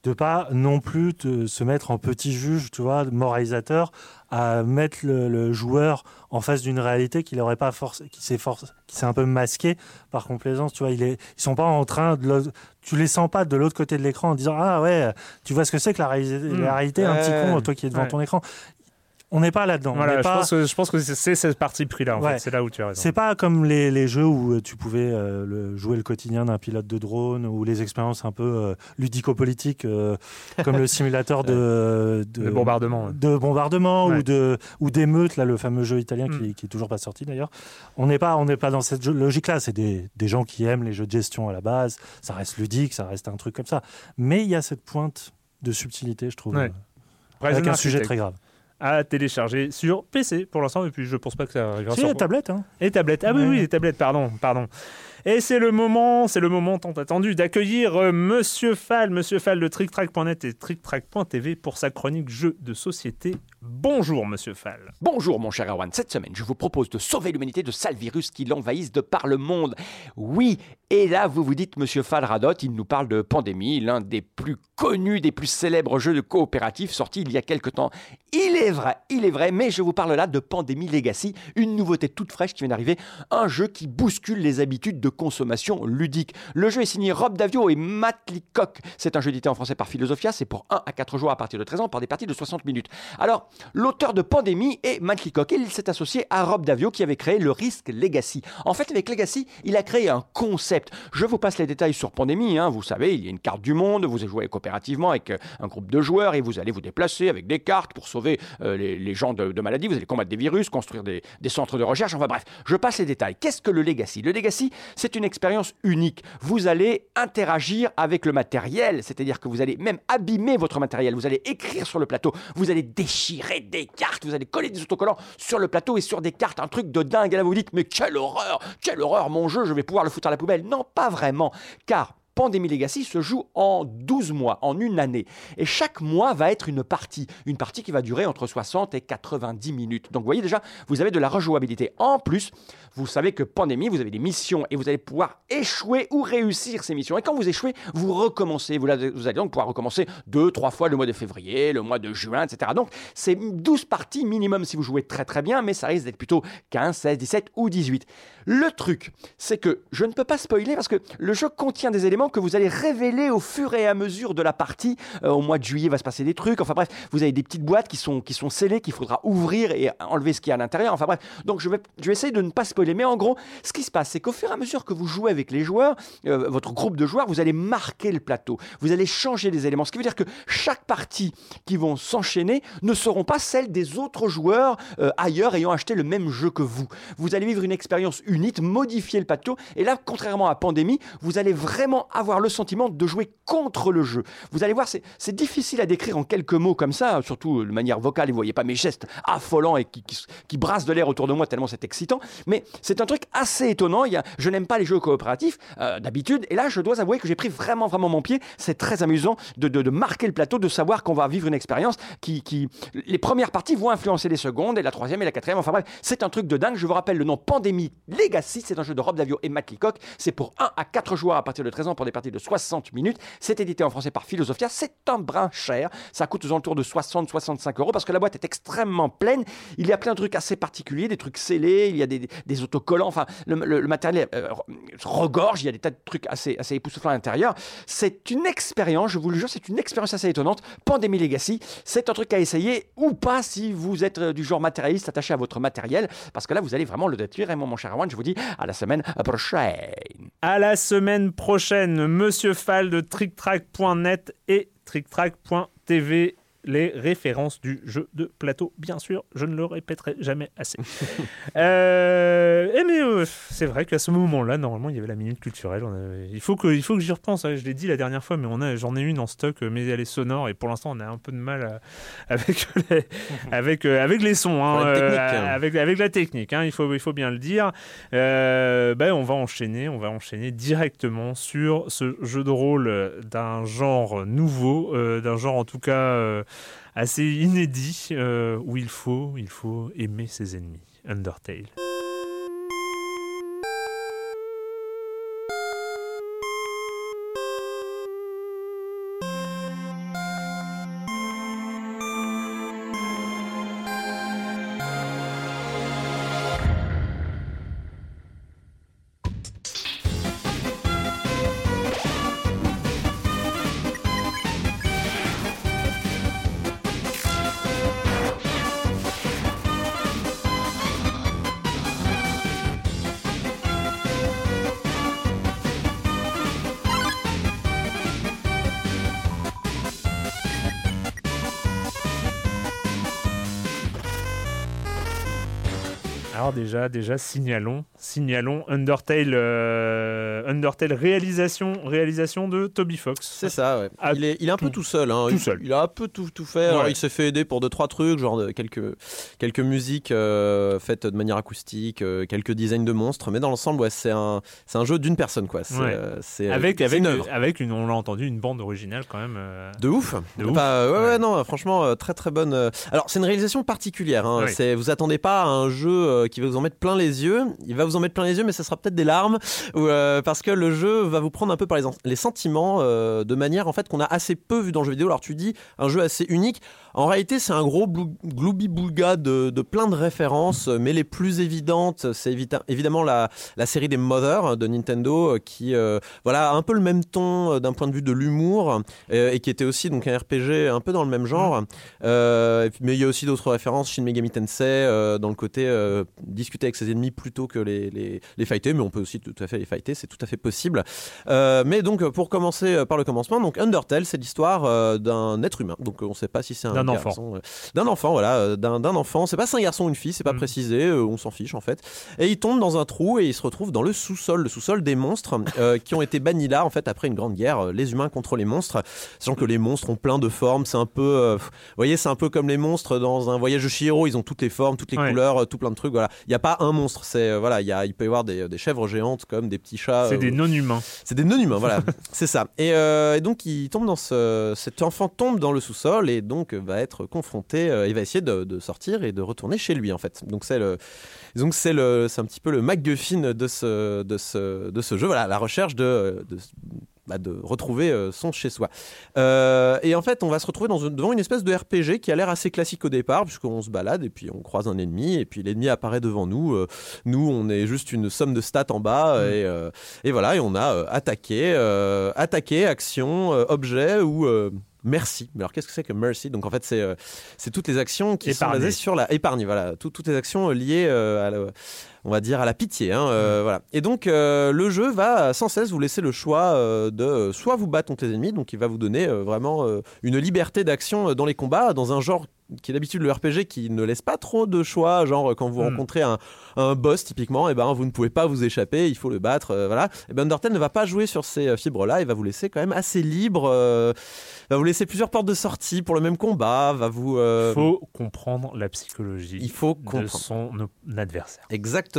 de pas non plus te- se mettre en petit juge, tu vois, moralisateur, à mettre le, le joueur en face d'une réalité qu'il aurait pas forcé, qui s'est qui s'est un peu masqué par complaisance, tu vois. Il est, ils sont pas en train de, le- tu les sens pas de l'autre côté de l'écran en disant ah ouais, tu vois ce que c'est que la, réalité- Mm. la réalité, un petit Ouais. con, toi qui es devant Ouais. ton écran. On n'est pas là-dedans. Voilà, je, pas- pense que, je pense que c'est- cette partie en Ouais. fait. C'est là où tu as raison. C'est pas comme les, les jeux où euh, tu pouvais euh, le- jouer le quotidien d'un pilote de drone ou les expériences un peu euh, ludico-politiques euh, comme le simulateur de, de, bombardement. de bombardement Ouais. ou de ou d'émeutes là le fameux jeu italien Mm. qui, qui est toujours pas sorti d'ailleurs on n'est pas on n'est pas dans cette logique là c'est des, des gens qui aiment les jeux de gestion à la base ça reste ludique ça reste un truc comme ça mais il y a cette pointe de subtilité je trouve Ouais. avec un sujet très grave à télécharger sur PC pour l'instant, et puis je pense pas que ça arrivera sur la tablette hein. Et tablettes. Ah oui, Ouais. oui, les tablettes, pardon, pardon. Et c'est le moment, c'est le moment tant attendu d'accueillir euh, Monsieur Fall, Monsieur Fall de TrickTrack.net et TrickTrack.tv pour sa chronique jeux de société. Bonjour, Monsieur Fall. Bonjour mon cher Erwan, cette semaine je vous propose de sauver l'humanité de sales virus qui l'envahissent de par le monde. Oui, et là vous vous dites Monsieur Falradot, il nous parle de Pandémie, l'un des plus connus, des plus célèbres jeux de coopératif sortis il y a quelque temps. Il est vrai, il est vrai, mais je vous parle là de Pandémie Legacy, une nouveauté toute fraîche qui vient d'arriver, un jeu qui bouscule les habitudes de consommation ludique. Le jeu est signé Rob Davio et Matt Leacock. C'est un jeu édité en français par Philosophia, c'est pour 1 à 4 joueurs à partir de 13 ans, par des parties de 60 minutes. Alors, L'auteur de Pandémie est Matt Leacock et il s'est associé à Rob Davio qui avait créé le Risk Legacy. En fait, avec Legacy, il a créé un concept. Je vous passe les détails sur Pandémie. hein. Vous savez, il y a une carte du monde, vous jouez coopérativement avec euh, un groupe de joueurs et vous allez vous déplacer avec des cartes pour sauver euh, les, gens de, maladies. Vous allez combattre des virus, construire des, des centres de recherche. Enfin bref, je passe les détails. Qu'est-ce que le Legacy? Le Legacy, c'est une expérience unique. Vous allez interagir avec le matériel, c'est-à-dire que vous allez même abîmer votre matériel. Vous allez écrire sur le plateau, vous allez déchirer des cartes, vous allez coller des autocollants sur le plateau et sur des cartes, un truc de dingue. Et là, vous dites, mais quelle horreur, quelle horreur, mon jeu, je vais pouvoir le foutre à la poubelle. Non, pas vraiment, car Pandémie Legacy se joue en 12 mois, en une année. Et chaque mois va être une partie. Une partie qui va durer entre 60 et 90 minutes. Donc vous voyez déjà, vous avez de la rejouabilité. En plus, vous savez que Pandémie, vous avez des missions et vous allez pouvoir échouer ou réussir ces missions. Et quand vous échouez, vous recommencez. Vous, allez donc pouvoir recommencer deux, trois fois le mois de février, le mois de juin, etc. Donc c'est 12 parties minimum si vous jouez très très bien, mais ça risque d'être plutôt 15, 16, 17 ou 18. Le truc, c'est que je ne peux pas spoiler parce que le jeu contient des éléments que vous allez révéler au fur et à mesure de la partie. Euh, au mois de juillet, va se passer des trucs. Enfin bref, vous avez des petites boîtes qui sont, qui sont scellées, qu'il faudra ouvrir et enlever ce qu'il y a à l'intérieur. Enfin bref, donc je vais, je vais essayer de ne pas spoiler. Mais en gros, ce qui se passe, c'est qu'au fur et à mesure que vous jouez avec les joueurs, euh, votre groupe de joueurs, vous allez marquer le plateau. Vous allez changer les éléments. Ce qui veut dire que chaque partie qui vont s'enchaîner ne seront pas celles des autres joueurs euh, ailleurs ayant acheté le même jeu que vous. Vous allez vivre une expérience unique, modifier le plateau. Et là, contrairement à Pandémie, vous allez vraiment avoir le sentiment de jouer contre le jeu. Vous allez voir, c'est difficile à décrire en quelques mots comme ça, surtout de manière vocale. Et vous voyez pas mes gestes affolants et qui, brassent de l'air autour de moi tellement c'est excitant. Mais c'est un truc assez étonnant. Je n'aime pas les jeux coopératifs euh, d'habitude. Et là, je dois avouer que j'ai pris vraiment, vraiment mon pied. C'est très amusant de, marquer le plateau, de savoir qu'on va vivre une expérience qui, qui. Les premières parties vont influencer les secondes et la troisième et la quatrième. Enfin bref, c'est un truc de dingue. Je vous rappelle le nom Pandémie Legacy. C'est un jeu de Rob Davio et Matt Leacock. C'est pour 1 à 4 joueurs à partir de 13 ans des parties de 60 minutes. C'est édité en français par Philosophia. C'est un brin cher. Ça coûte aux alentours de 60-65 euros parce que la boîte est extrêmement pleine. Il y a plein de trucs assez particuliers, des trucs scellés, il y a des, autocollants. Enfin, le, matériel euh, regorge. Il y a des tas de trucs assez, assez époustouflants à l'intérieur. C'est une expérience, je vous le jure, c'est une expérience assez étonnante. Pandémie Legacy, c'est un truc à essayer ou pas si vous êtes du genre matérialiste attaché à votre matériel parce que là, vous allez vraiment le détruire. Et mon cher Erwan, je vous dis à la semaine prochaine. À la semaine prochaine, Monsieur Fall de TrickTrack.net et TrickTrack.tv. Les références du jeu de plateau, bien sûr, je ne le répéterai jamais assez. euh, et mais euh, c'est vrai qu'à ce moment-là, normalement, il y avait la minute culturelle. Avait... Il faut que, il faut que j'y repense. Hein. Je l'ai dit la dernière fois, mais on a, j'en ai une en stock, mais elle est sonore et pour l'instant, on a un peu de mal à, avec les, avec, euh, avec les sons, hein, euh, avec, avec la technique. Hein, il faut, il faut bien le dire. Ben, on va enchaîner, on va enchaîner directement sur ce jeu de rôle d'un genre nouveau, euh, d'un genre en tout cas euh, assez inédit, euh, où il faut, il faut aimer ses ennemis. Undertale. Déjà, signalons, signalons Undertale, euh, Undertale réalisation, réalisation de Toby Fox. C'est ça, ouais. Il, est, il est un peu tout- seul. hein. tout il, seul. Il a un peu tout, tout fait. Alors, il s'est fait aider pour deux, trois trucs, genre de quelques, quelques musiques euh, faites de manière acoustique, euh, quelques designs de monstres. Mais dans l'ensemble, ouais, c'est un, c'est un jeu d'une personne, quoi. C'est, Ouais. euh, c'est, Avec, avec, une œuvre. avec une, on l'a entendu, une bande originale quand même. euh, De ouf. De. Bah, euh, ouais, non, franchement, euh, très très bonne. euh. Alors, c'est une réalisation particulière. Hein. Oui. C'est, vous attendez pas à un jeu euh, qui va vous en mettre plein les yeux. Il va vous en mettre plein les yeux, mais ça sera peut-être des larmes, ou, euh, parce que le jeu va vous prendre un peu par les sentiments euh, de manière en fait qu'on a assez peu vu dans le jeu vidéo. Alors, tu dis un jeu assez unique. En réalité, c'est un gros gloubi-boulga de, de plein de références, mais les plus évidentes, c'est évidemment la, la série des Mother de Nintendo, euh, qui euh, voilà a un peu le même ton euh, d'un point de vue de l'humour, euh, et qui était aussi donc un RPG un peu dans le même genre. Euh, mais il y a aussi d'autres références, Shin Megami Tensei, dans le côté discuter avec ses ennemis plutôt que les, les, les fighter, mais on peut aussi tout à fait les fighter, c'est tout à fait possible. Mais donc pour commencer par le commencement, donc Undertale, c'est l'histoire d'un être humain. Donc on ne sait pas si c'est un D'un enfant. garçon, euh, d'un enfant, voilà, euh, d'un d'un enfant. C'est pas c'est un garçon ou une fille, c'est pas Mm. précisé, euh, on s'en fiche en fait. Et il tombe dans un trou et il se retrouve dans le sous-sol, le sous-sol des monstres qui ont été bannis là en fait après une grande guerre, les humains contre les monstres. Sachant que les monstres ont plein de formes, c'est un peu, vous voyez, c'est un peu comme les monstres dans un voyage de Chihiro, ils ont toutes les formes, toutes les Ouais. couleurs, tout plein de trucs. Voilà, il y a pas un monstre, c'est voilà, il y a, il peut y avoir des, des chèvres géantes comme des petits chats. C'est euh, des non-humains. c'est des non-humains, voilà, c'est ça. Et, euh, et donc il tombe dans ce, cet enfant tombe dans le sous-sol et donc euh, va être confronté. euh, il va essayer de, de sortir et de retourner chez lui en fait. Donc c'est le, donc c'est le, c'est un petit peu le MacGuffin de ce, de ce, de ce jeu. Voilà, la recherche de, de bah, de retrouver euh, son chez-soi. Euh, et en fait, on va se retrouver dans une- devant une espèce de RPG qui a l'air assez classique au départ, puisqu'on se balade et puis on croise un ennemi, et puis l'ennemi apparaît devant nous. Euh, nous, on est juste une somme de stats en bas, et, euh, et voilà, et on a attaqué, attaqué, action, objet ou. Merci. Mais alors qu'est-ce que c'est que mercy? Donc en fait c'est euh, c'est toutes les actions qui sont basées sur la épargne. Voilà, Tout- toutes les actions euh, liées euh, à la, on va dire à la pitié. hein, euh, voilà. Et donc euh, le jeu va sans cesse vous laisser le choix euh, de soit vous battre contre les ennemis, donc il va vous donner vraiment une liberté d'action dans les combats, dans un genre qui est d'habitude le RPG qui ne laisse pas trop de choix, genre quand vous Mm. rencontrez un, un boss typiquement, et ben vous ne pouvez pas vous échapper, il faut le battre, euh, voilà. Et ben Undertale ne va pas jouer sur ces fibres-là, il va vous laisser quand même assez libre, euh, va vous laisser plusieurs portes de sortie pour le même combat, va vous. euh, Il faut comprendre la psychologie il faut de comprendre. son op- adversaire. Exactement.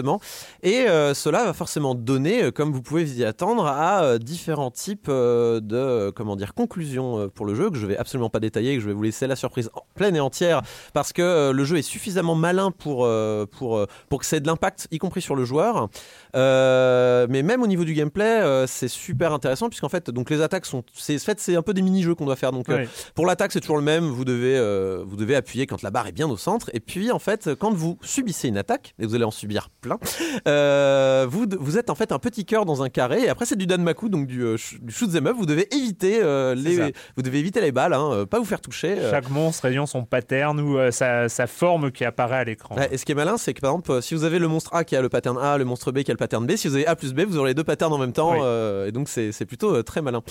Et euh, cela va forcément donner, euh, comme vous pouvez vous y attendre, à euh, différents types euh, de comment dire conclusions pour le jeu que je vais absolument pas détailler, que je vais vous laisser la surprise en pleine et entière parce que le jeu est suffisamment malin pour pour pour que ait de l'impact, y compris sur le joueur. Mais même au niveau du gameplay, c'est super intéressant puisqu'en fait donc les attaques sont c'est fait c'est un peu des mini-jeux qu'on doit faire donc pour l'attaque, c'est toujours le même. Vous devez, vous devez appuyer quand la barre est bien au centre. Et puis, en fait, quand vous subissez une attaque, et vous allez en subir plein, euh, vous, vous êtes en fait un petit cœur dans un carré. Et après, c'est du Danmaku, donc du, euh, sh- du shoot 'em up. Vous devez éviter euh, les, vous devez éviter les balles, hein, euh, pas vous faire toucher. euh. Chaque monstre ayant son pattern ou euh, sa, sa forme qui apparaît à l'écran. Ouais, et ce qui est malin, c'est que par exemple, si vous avez le monstre A qui a le pattern A, le monstre B qui a le pattern B, si vous avez A plus B, vous aurez les deux patterns en même temps. Oui. euh, et donc, c'est c'est plutôt euh, très malin.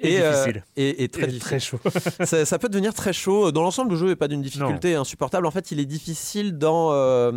Et euh, difficile. et, et très Et difficile. très chaud. ça, ça peut devenir très chaud. Dans l'ensemble, le jeu n'est pas d'une difficulté insupportable. En fait, il est difficile dans, euh,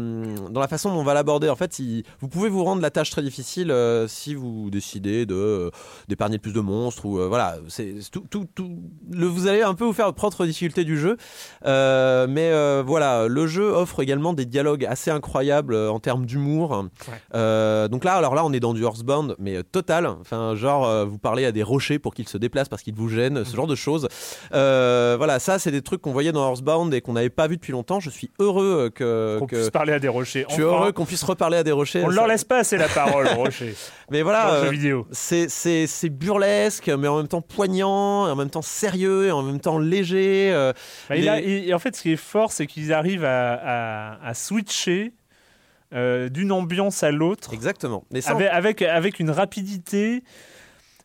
dans la façon dont on va l'aborder. En fait, il- vous pouvez vous rendre la tâche très difficile euh, si vous décidez de euh, d'épargner plus de monstres ou euh, voilà. C'est tout, tout, tout- le, vous allez un peu vous faire votre propre difficulté du jeu. Euh, mais voilà, le jeu offre également des dialogues assez incroyables en termes d'humour. Donc là, alors là, on est dans du horsebound, mais total. Enfin, genre, vous parlez à des rochers pour qu'ils se déplacent parce qu'ils vous gênent, ce genre de choses. Voilà, ça, c'est des trucs qu'on voyait dans Horsebound et qu'on n'avait pas vu depuis longtemps. Je suis heureux que, Qu'on puisse parler à des rochers. je suis Enfin, heureux qu'on puisse reparler à des rochers. on ne leur laisse pas assez la parole aux rochers. Mais voilà, euh, c'est burlesque, mais en même temps poignant, et en même temps sérieux, et en même temps léger. euh, Bah, il a- les- il- en fait, ce qui est fort, c'est qu'ils arrivent à, à- à switcher euh, d'une ambiance à l'autre Exactement. Mais ça, avec, avec, avec une rapidité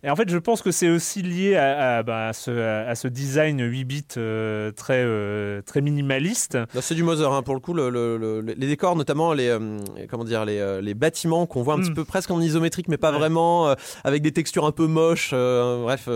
Et en fait, je pense que c'est aussi lié à, à, bah, à ce, à ce design 8 bits euh, très, euh, très minimaliste. Non, C'est du Mother hein, pour le coup. le- le- le- les décors, notamment les, euh, comment dire, les, les bâtiments qu'on voit un Mm. petit peu presque en isométrique, mais pas Ouais. vraiment, avec des textures un peu moches. bref,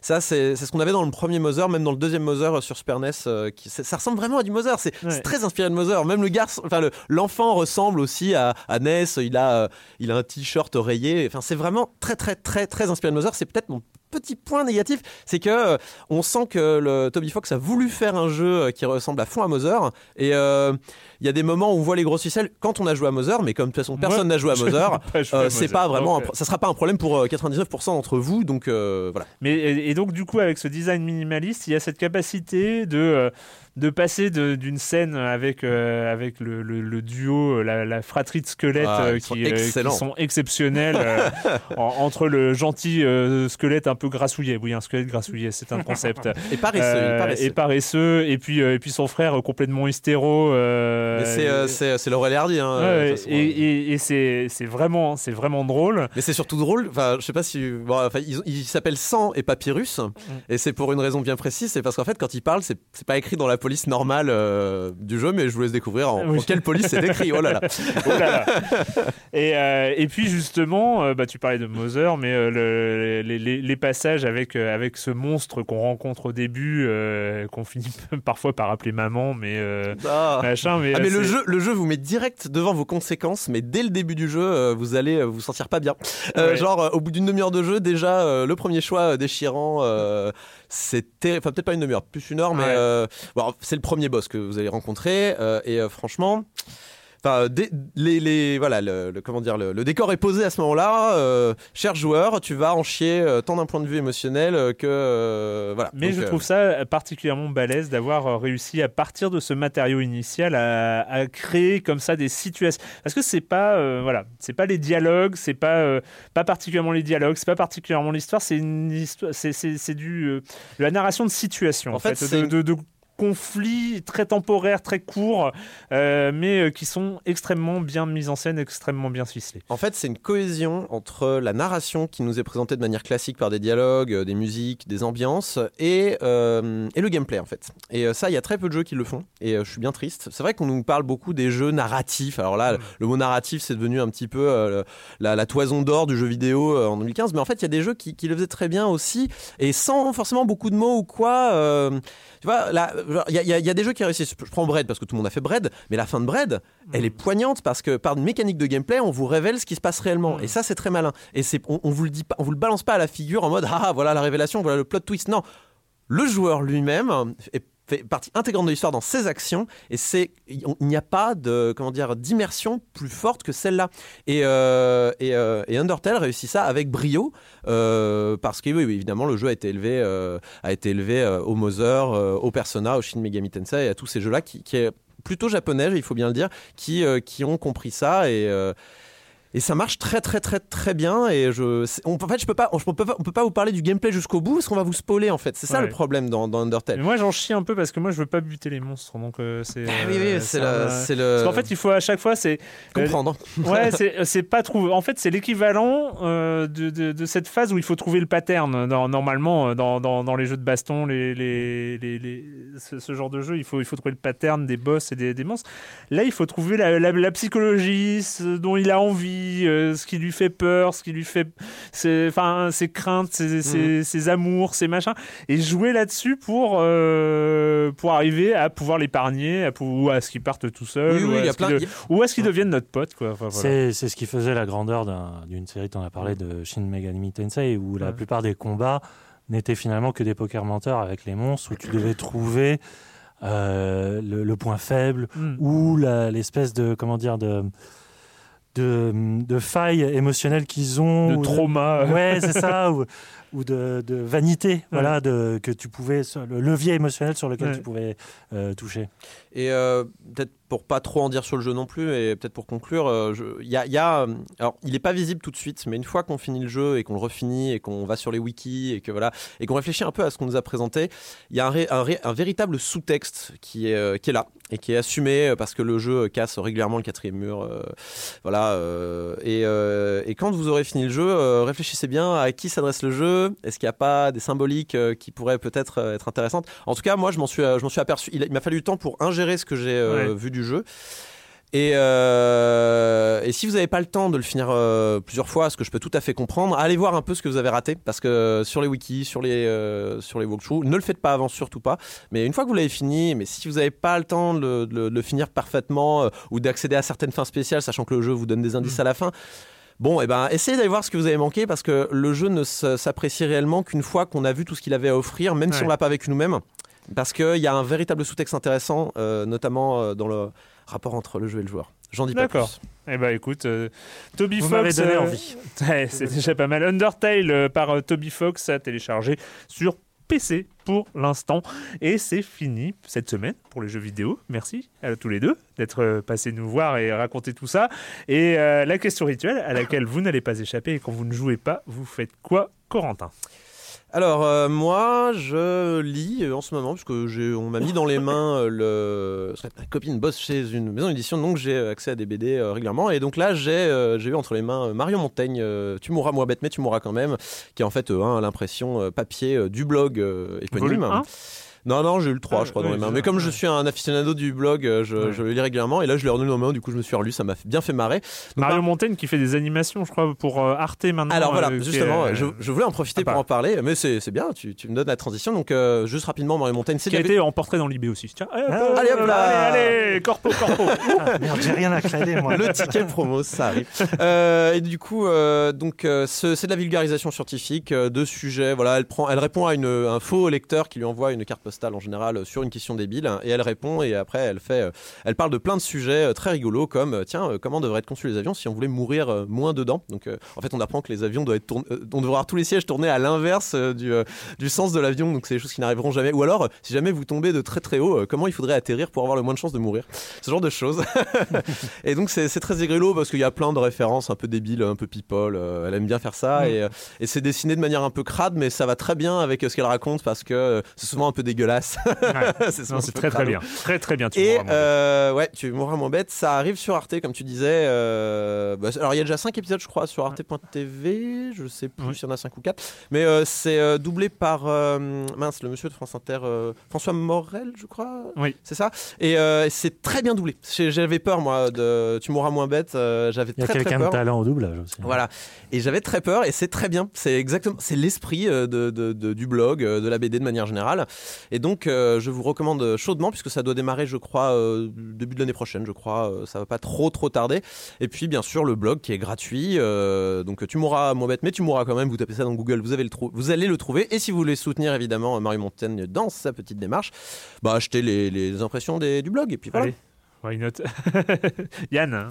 ça c'est ce qu'on avait dans le premier Mother, même dans le deuxième Mother sur Super NES. qui, c'est- ça ressemble vraiment à du Mother. C'est Ouais. très inspiré de Mother. Même le garçon, enfin le- l'enfant ressemble aussi à, Ness. Il a, il a un t-shirt rayé. Enfin, c'est vraiment très très très très inspiré de Mother. C'est peut-être mon petit point négatif, c'est que euh, on sent que le Toby Fox a voulu faire un jeu euh, qui ressemble à fond à Mother et euh, il y a des moments où on voit les grosses ficelles quand on a joué à Mother mais comme de toute façon personne n'a joué à Mother euh, c'est pas vraiment un ça sera pas un problème pour euh, 99% d'entre vous donc voilà. Mais, et, et donc, du coup, avec ce design minimaliste, il y a cette capacité de, de passer d'une scène avec, euh, avec le, le- le duo, euh, la, la fratrie de squelettes Ah, euh, sont qui, qui sont exceptionnels en- entre le gentil squelette un peu grassouillet. Oui, un squelette grassouillet, c'est un concept. et paresseux, et paresseux, et puis, et puis son frère complètement hystéro. c'est Laurel et Hardy hein, Ouais, façon. et et- c'est vraiment, vraiment drôle. Mais c'est surtout drôle. Enfin, je sais pas si. Bon, enfin, ils, ils s'appellent Sang et Papyrus, Mm. et c'est pour une raison bien précise. C'est parce qu'en fait, quand ils parlent, c'est pas écrit dans la police normale euh, du jeu, mais je vous laisse découvrir en, Oui. en quelle police c'est écrit. Oh là là. Oh là là. et, euh, et puis justement, euh, bah, tu parlais de Mother, mais le- les, les- les passages avec, avec ce monstre qu'on rencontre au début, qu'on finit parfois par appeler maman, mais Ah. machin. Mais, Ah, mais le jeu, le jeu vous met direct devant vos conséquences, mais dès le début du jeu, vous allez vous sentir pas bien. Ouais. Genre, au bout d'une demi-heure de jeu, déjà, le premier choix déchirant, c'était. Enfin, peut-être pas une demi-heure, plus une heure, mais Ouais. euh, bon, c'est le premier boss que vous allez rencontrer, euh, et euh, franchement. Enfin, les, les- voilà, le, le- comment dire, le, le décor est posé à ce moment-là. euh, cher joueur, tu vas en chier euh, tant d'un point de vue émotionnel euh, que euh, voilà. Mais Donc, je trouve ça particulièrement balèze d'avoir réussi à partir de ce matériau initial à, à créer comme ça des situations. Parce que c'est pas voilà, c'est pas les dialogues, c'est pas pas particulièrement les dialogues, c'est pas particulièrement l'histoire, c'est une histoire, c'est du de la narration de situation en, En fait, fait, c'est de, une- de- de conflits très temporaires, très courts, euh, mais euh, qui sont extrêmement bien mis en scène, extrêmement bien ficelés. En fait, c'est une cohésion entre la narration qui nous est présentée de manière classique par des dialogues, euh, des musiques, des ambiances, et, euh, et le gameplay en fait. Et ça, il y a très peu de jeux qui le font, et je suis bien triste. C'est vrai qu'on nous parle beaucoup des jeux narratifs. Alors là, le mot narratif, c'est devenu un petit peu euh, la, la toison d'or du jeu vidéo en 2015, mais en fait, il y a des jeux qui, qui le faisaient très bien aussi, et sans forcément beaucoup de mots ou quoi. Tu vois, là, il y, a- y y des jeux qui réussissent. Je prends Bread parce que tout le monde a fait Bread, mais la fin de Bread, elle est poignante parce que par une mécanique de gameplay, on vous révèle ce qui se passe réellement. Et ça, c'est très malin. Et c'est, on, on vous le dit pas, on vous le balance pas à la figure en mode ah voilà la révélation, voilà le plot twist. Non, le joueur lui-même est fait partie intégrante de l'histoire dans ses actions et c'est il n'y a pas de comment dire d'immersion plus forte que celle-là. Et, euh, euh, et Undertale réussit ça avec brio euh, parce que oui, évidemment le jeu a été élevé a été élevé au Mother au Persona au Shin Megami Tensei et à tous ces jeux là qui, est plutôt japonais il faut bien le dire qui, qui ont compris ça et et ça marche très très très très bien et je on, en fait je peux pas on, peut pas on peut pas vous parler du gameplay jusqu'au bout parce qu'on va vous spoiler en fait c'est ça Ouais. le problème dans, dans Undertale Mais moi, j'en chie un peu parce que moi, je veux pas buter les monstres, donc euh, c'est. Ah oui, oui, euh, c'est le. Parce qu'en fait, il faut à chaque fois, c'est comprendre. ouais, c'est c'est pas trouver. En fait, c'est l'équivalent euh, de, de, de cette phase où il faut trouver le pattern. Dans- normalement, euh, dans, dans, dans les jeux de baston, les, les, les, les- ce, ce genre de jeu, il faut, il faut trouver le pattern des boss et des, des monstres. Là, il faut trouver la, la, la psychologie, ce dont il a envie, euh, ce qui lui fait peur, ce qui lui fait, ses, enfin, ses craintes, ses, ses, ses amours, ses machins, et jouer là-dessus pour euh, pour arriver à pouvoir l'épargner, à, ou à ce qu'il parte tout seul, Oui, ou, oui, à il y a ce qu'il plein- de- il y ou à ce qu'il devienne notre pote, quoi. Enfin, voilà. C'est c'est ce qui faisait la grandeur d'un- d'une série, tu en as parlé, de Shin Megami Tensei, où la plupart des combats n'étaient finalement que des poker menteurs avec les monstres, où tu devais trouver euh, le, le point faible Mm. ou l'espèce de, comment dire, de, de, de faille émotionnelle qu'ils ont. de ou trauma. euh. Ouais, c'est ça, ou, ou de, de vanité, voilà, de, que tu pouvais, le levier émotionnel sur lequel Ouais. tu pouvais euh, toucher. Et euh, peut-être pour pas trop en dire sur le jeu non plus, et peut-être pour conclure, euh, je- y a, il y a, euh, alors il est pas visible tout de suite, mais une fois qu'on finit le jeu et qu'on le refinit et qu'on va sur les wikis et que voilà et qu'on réfléchit un peu à ce qu'on nous a présenté, il y a un, ré- un ré- un véritable sous-texte qui est euh, qui est là et qui est assumé parce que le jeu casse régulièrement le quatrième mur, euh, voilà. euh, et, euh, et quand vous aurez fini le jeu, euh, réfléchissez bien à qui s'adresse le jeu. Est-ce qu'il n'y a pas des symboliques euh, qui pourraient peut-être euh, être intéressantes? En tout cas, moi, je m'en suis, euh, je m'en suis aperçu. Il, m'a fallu du temps pour ingérer ce que j'ai Ouais. vu du jeu. Et, euh, et si vous n'avez pas le temps de le finir euh, plusieurs fois, ce que je peux tout à fait comprendre, allez voir un peu ce que vous avez raté, parce que sur les wikis, sur les, euh, sur les walkthroughs, ne le faites pas avant, surtout pas. Mais une fois que vous l'avez fini, mais si vous n'avez pas le temps de le, de le- de le finir parfaitement ou d'accéder à certaines fins spéciales, sachant que le jeu vous donne des indices à la fin, Bon, et ben, essayez d'aller voir ce que vous avez manqué parce que le jeu ne s'apprécie réellement qu'une fois qu'on a vu tout ce qu'il avait à offrir, même si on l'a pas vécu nous-mêmes. Parce qu'il y a un véritable sous-texte intéressant, euh, notamment euh, dans le rapport entre le jeu et le joueur. J'en dis pas D'accord. plus. Eh ben écoute, euh, Toby Vous Fox. m'avez donné euh, envie. ouais, c'est déjà pas mal. Undertale euh, par euh, Toby Fox à télécharger sur PC pour l'instant. Et c'est fini cette semaine pour les jeux vidéo. Merci à tous les deux d'être euh, passés nous voir et raconter tout ça. Et euh, la question rituelle à laquelle vous n'allez pas échapper et quand vous ne jouez pas, vous faites quoi, Corentin? Alors, euh, moi, je lis euh, en ce moment, puisque j'ai- on m'a mis dans les mains euh, le. parce que Ma copine bosse chez une maison d'édition, donc j'ai accès à des BD euh, régulièrement. Et donc là, j'ai euh, j'ai eu entre les mains euh, Marion Montaigne, euh, Tu mourras, moi bête, mais tu mourras quand même, qui est en fait euh, hein, l'impression euh, papier euh, du blog euh, éponyme. Volume un Non, non, j'ai eu le 3, Ah, je crois, dans les mains. Mais comme je suis un aficionado du blog, euh, je, Ouais. je le lis régulièrement. Et là, je l'ai renu dans mains, du coup, je me suis relu, ça m'a bien fait marrer. Donc, Mario Montaigne qui fait des animations, je crois, pour euh, Arte maintenant. alors voilà, euh, justement, est, euh, je, je voulais en profiter pour en parler, mais c'est c'est bien, tu, tu me donnes la transition. Donc, euh, juste rapidement, Mario Montaigne, c'est qui a été en portrait dans l'IB aussi. Tiens, Ah, hop, allez, hop là. allez, allez, corpo, corpo. Ah, merde, j'ai rien à clader, moi. le ticket promo, ça arrive. Euh, et du coup, euh, donc ce- c'est de la vulgarisation scientifique de sujets. Voilà, elle prend, elle répond à une, un faux lecteur qui lui envoie une carte postale en général euh, sur une question débile, hein, et elle répond et après elle fait, euh, elle parle de plein de sujets euh, très rigolos comme tiens comment devraient être conçus les avions si on voulait mourir moins dedans? Donc en fait on apprend que les avions doivent être tournés, euh, on devrait avoir tous les sièges tournés à l'inverse du, du sens de l'avion. Donc c'est des choses qui n'arriveront jamais. Ou alors si jamais vous tombez de très très haut, comment il faudrait atterrir pour avoir le moins de chances de mourir? Ce genre de choses. Et donc c'est très rigolo parce qu'il y a plein de références un peu débiles, un peu people. elle aime bien faire ça Mm. et, et c'est dessiné de manière un peu crade, mais ça va très bien avec ce qu'elle raconte parce que c'est souvent un peu dégueulasse. Ouais. c'est très très bien. Très très bien. Tu Et euh, ouais, tu mourras moins bête. Ça arrive sur Arte, comme tu disais. euh, bah, alors il y a déjà 5 épisodes, je crois, sur arte.tv. Je sais plus s'il y en a 5 ou 4. Mais euh, c'est euh, doublé par euh, mince, le monsieur de France Inter, euh, François Morel, je crois. Oui. C'est ça. Et euh, c'est très bien doublé. J'avais peur, moi, de Tu mourras moins bête. euh, J'avais Il y a très très quelqu'un de peur. talent au doublage aussi. Voilà. Et j'avais très peur et c'est très bien. C'est exactement, c'est l'esprit de, de- de- du blog, de la BD de manière générale. Et donc, euh, je vous recommande chaudement puisque ça doit démarrer, je crois, euh, début de l'année prochaine. Je crois, euh, ça va pas trop trop tarder. Et puis, bien sûr, le blog qui est gratuit. euh, donc, tu mourras moins bête, mais tu mourras quand même. Vous tapez ça dans Google, vous avez le vous allez le trouver. Et si vous voulez soutenir évidemment Marie Montaigne dans sa petite démarche, bah achetez les, impressions du blog. Et puis voilà. Allez, why not? Yann hein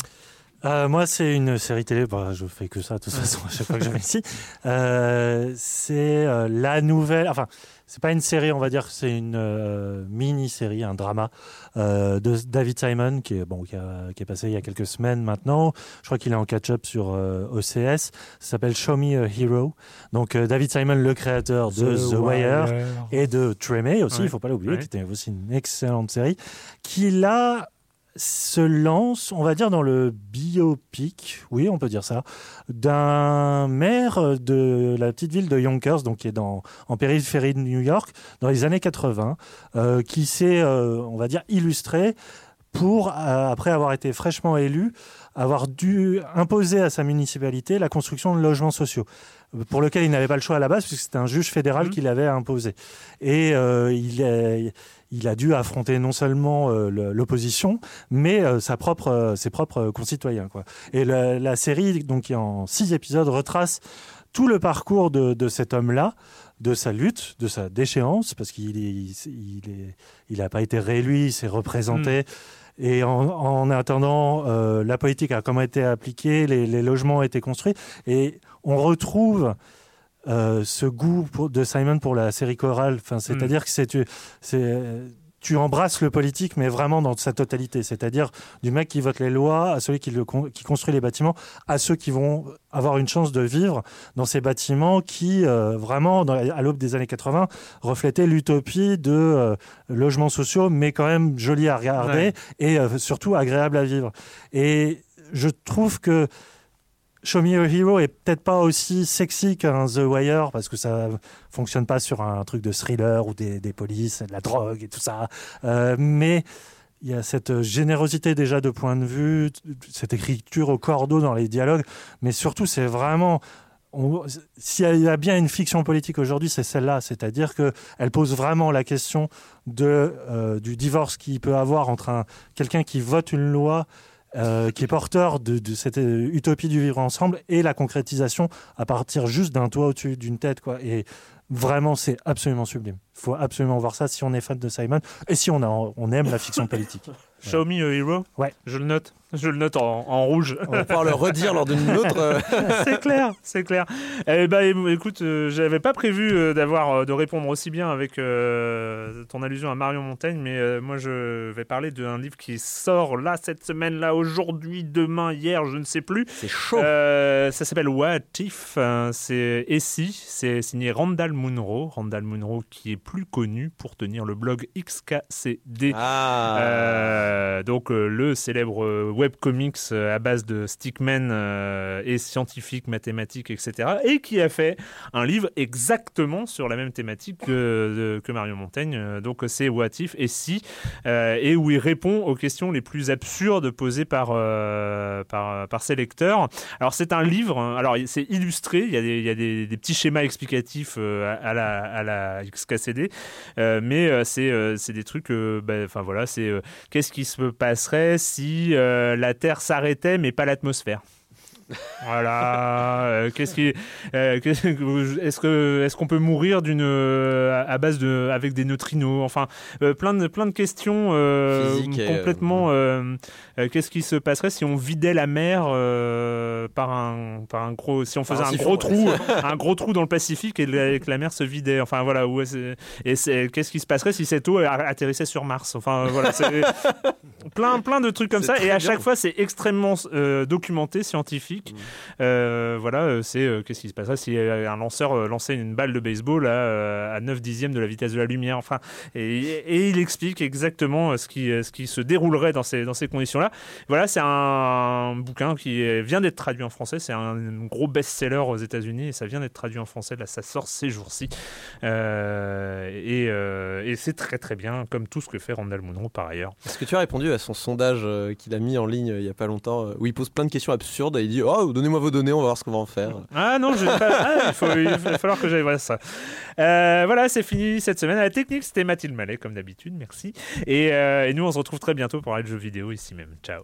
Euh, moi, c'est une série télé. Bah, je fais que ça, de toute façon, à chaque fois que je viens ici. Euh, c'est euh, la nouvelle. Enfin, c'est pas une série, on va dire, c'est une mini-série, un drama de David Simon qui est bon, qui, a- qui est passé il y a quelques semaines maintenant. Je crois qu'il est en catch-up sur OCS. Ça s'appelle Show Me a Hero. Donc, David Simon, le créateur de The, Wire et de Tremé aussi, Ouais. il faut pas l'oublier, Ouais. qui était aussi une excellente série, qui là se lance, on va dire, dans le biopic, oui, on peut dire ça, d'un maire de la petite ville de Yonkers, donc qui est dans, en périphérie de New York, dans les années 80, euh, qui s'est, euh, on va dire, illustré pour, euh, après avoir été fraîchement élu, avoir dû imposer à sa municipalité la construction de logements sociaux, pour lequel il n'avait pas le choix à la base, puisque c'était un juge fédéral Mhm. qui l'avait imposé. Et euh, il, est- il a dû affronter non seulement euh, l'opposition, mais euh, sa propre, euh, ses propres concitoyens. Quoi. Et la, la série, donc, qui est en six épisodes, retrace tout le parcours de, de cet homme-là, de sa lutte, de sa déchéance, parce qu'il est, il est, il n'a pas été réélu, il s'est représenté. Et en, en attendant, euh, la politique a comment été appliquée, les, les logements ont été construits, et on retrouve euh, ce goût pour- de Simon pour la série chorale. Enfin, c'est-à-dire que c'est tu, c'est tu embrasses le politique, mais vraiment dans sa totalité. C'est-à-dire du mec qui vote les lois, à celui qui, le, con- qui construit les bâtiments, à ceux qui vont avoir une chance de vivre dans ces bâtiments qui, euh, vraiment, dans- à l'aube des années 80, reflétaient l'utopie de euh, logements sociaux, mais quand même jolis à regarder Ouais. et euh, surtout agréables à vivre. Et je trouve que Show Me a Hero est peut-être pas aussi sexy qu'un The Wire parce que ça fonctionne pas sur un truc de thriller ou des, polices, de la drogue et tout ça. Euh, mais il y a cette générosité déjà de point de vue, cette écriture au cordeau dans les dialogues, mais surtout c'est vraiment s'il y a bien une fiction politique aujourd'hui, c'est celle-là, c'est-à-dire que elle pose vraiment la question de euh, du divorce qu'il peut avoir entre un quelqu'un qui vote une loi euh, qui est porteur de, de cette euh, utopie du vivre ensemble et la concrétisation à partir juste d'un toit au-dessus d'une tête. Quoi. Et vraiment, c'est absolument sublime. Il faut absolument voir ça si on est fan de Simon et si on, a, on aime la fiction politique. Show me a hero? Ouais. Je le note. Je le note en, en rouge. On va pouvoir le redire lors d'une autre. euh, c'est clair, c'est clair. Eh ben, écoute, euh, j'avais pas prévu euh, d'avoir euh, de répondre aussi bien avec euh, ton allusion à Marion Montaigne, mais moi je vais parler d'un livre qui sort là cette semaine, là aujourd'hui, demain, hier, je ne sais plus. C'est chaud. Ça s'appelle What If. euh, c'est Et si C'est signé Randall Munro. Randall Munro qui est plus connu pour tenir le blog XKCD. Ah. Donc le célèbre webcomics euh, à base de stickmen euh, et scientifiques, mathématiques, etc. Et qui a fait un livre exactement sur la même thématique que, de- que Mario Montaigne. Euh, Donc c'est What If et si, euh, et où il répond aux questions les plus absurdes posées par, euh, par, ses lecteurs. Alors c'est un livre, hein. alors c'est illustré, il y a des, il y a des, petits schémas explicatifs euh, à, la, à la XKCD, euh, mais euh, c'est euh, des trucs, euh, ben, enfin voilà, c'est euh, qu'est-ce qui se passerait si euh, la Terre s'arrêtait mais pas l'atmosphère voilà. euh, qu'est-ce qui, euh, que- est-ce que, est-ce qu'on peut mourir d'une, euh, à base de, avec des neutrinos? Enfin, plein de, plein de questions complètement. qu'est-ce qui se passerait si on vidait la mer par un, par un gros, si on faisait un gros trou, un gros trou dans le Pacifique et, que la mer se vidait? Enfin voilà. Où et qu'est-ce qui se passerait si cette eau atterrissait sur Mars? Enfin voilà. Plein, plein de trucs comme ça. Et à bien. chaque fois, c'est extrêmement euh, documenté, scientifique. Euh, voilà, euh, c'est euh, qu'est-ce qui se passerait si un lanceur lançait une balle de baseball euh, à 9 dixièmes de la vitesse de la lumière. Enfin, et, et il explique exactement ce qui, ce qui se déroulerait dans ces, dans ces conditions-là. Voilà, c'est un bouquin qui vient d'être traduit en français. C'est un gros best-seller aux États-Unis et ça vient d'être traduit en français. Là, ça sort ces jours-ci. Euh, et et c'est très très bien, comme tout ce que fait Randall Munro par ailleurs. Est-ce que tu as répondu à son sondage qu'il a mis en ligne il y a pas longtemps, où il pose plein de questions absurdes et il dit Oh, donnez-moi vos données, on va voir ce qu'on va en faire. Ah non, je vais pas. Ah, il, faut- va falloir que j'aille voir ça. Euh, voilà, c'est fini cette semaine. La technique, c'était Mathilde Mallet, comme d'habitude. Merci. Et, euh, nous, on se retrouve très bientôt pour parler de jeux vidéo ici même. Ciao.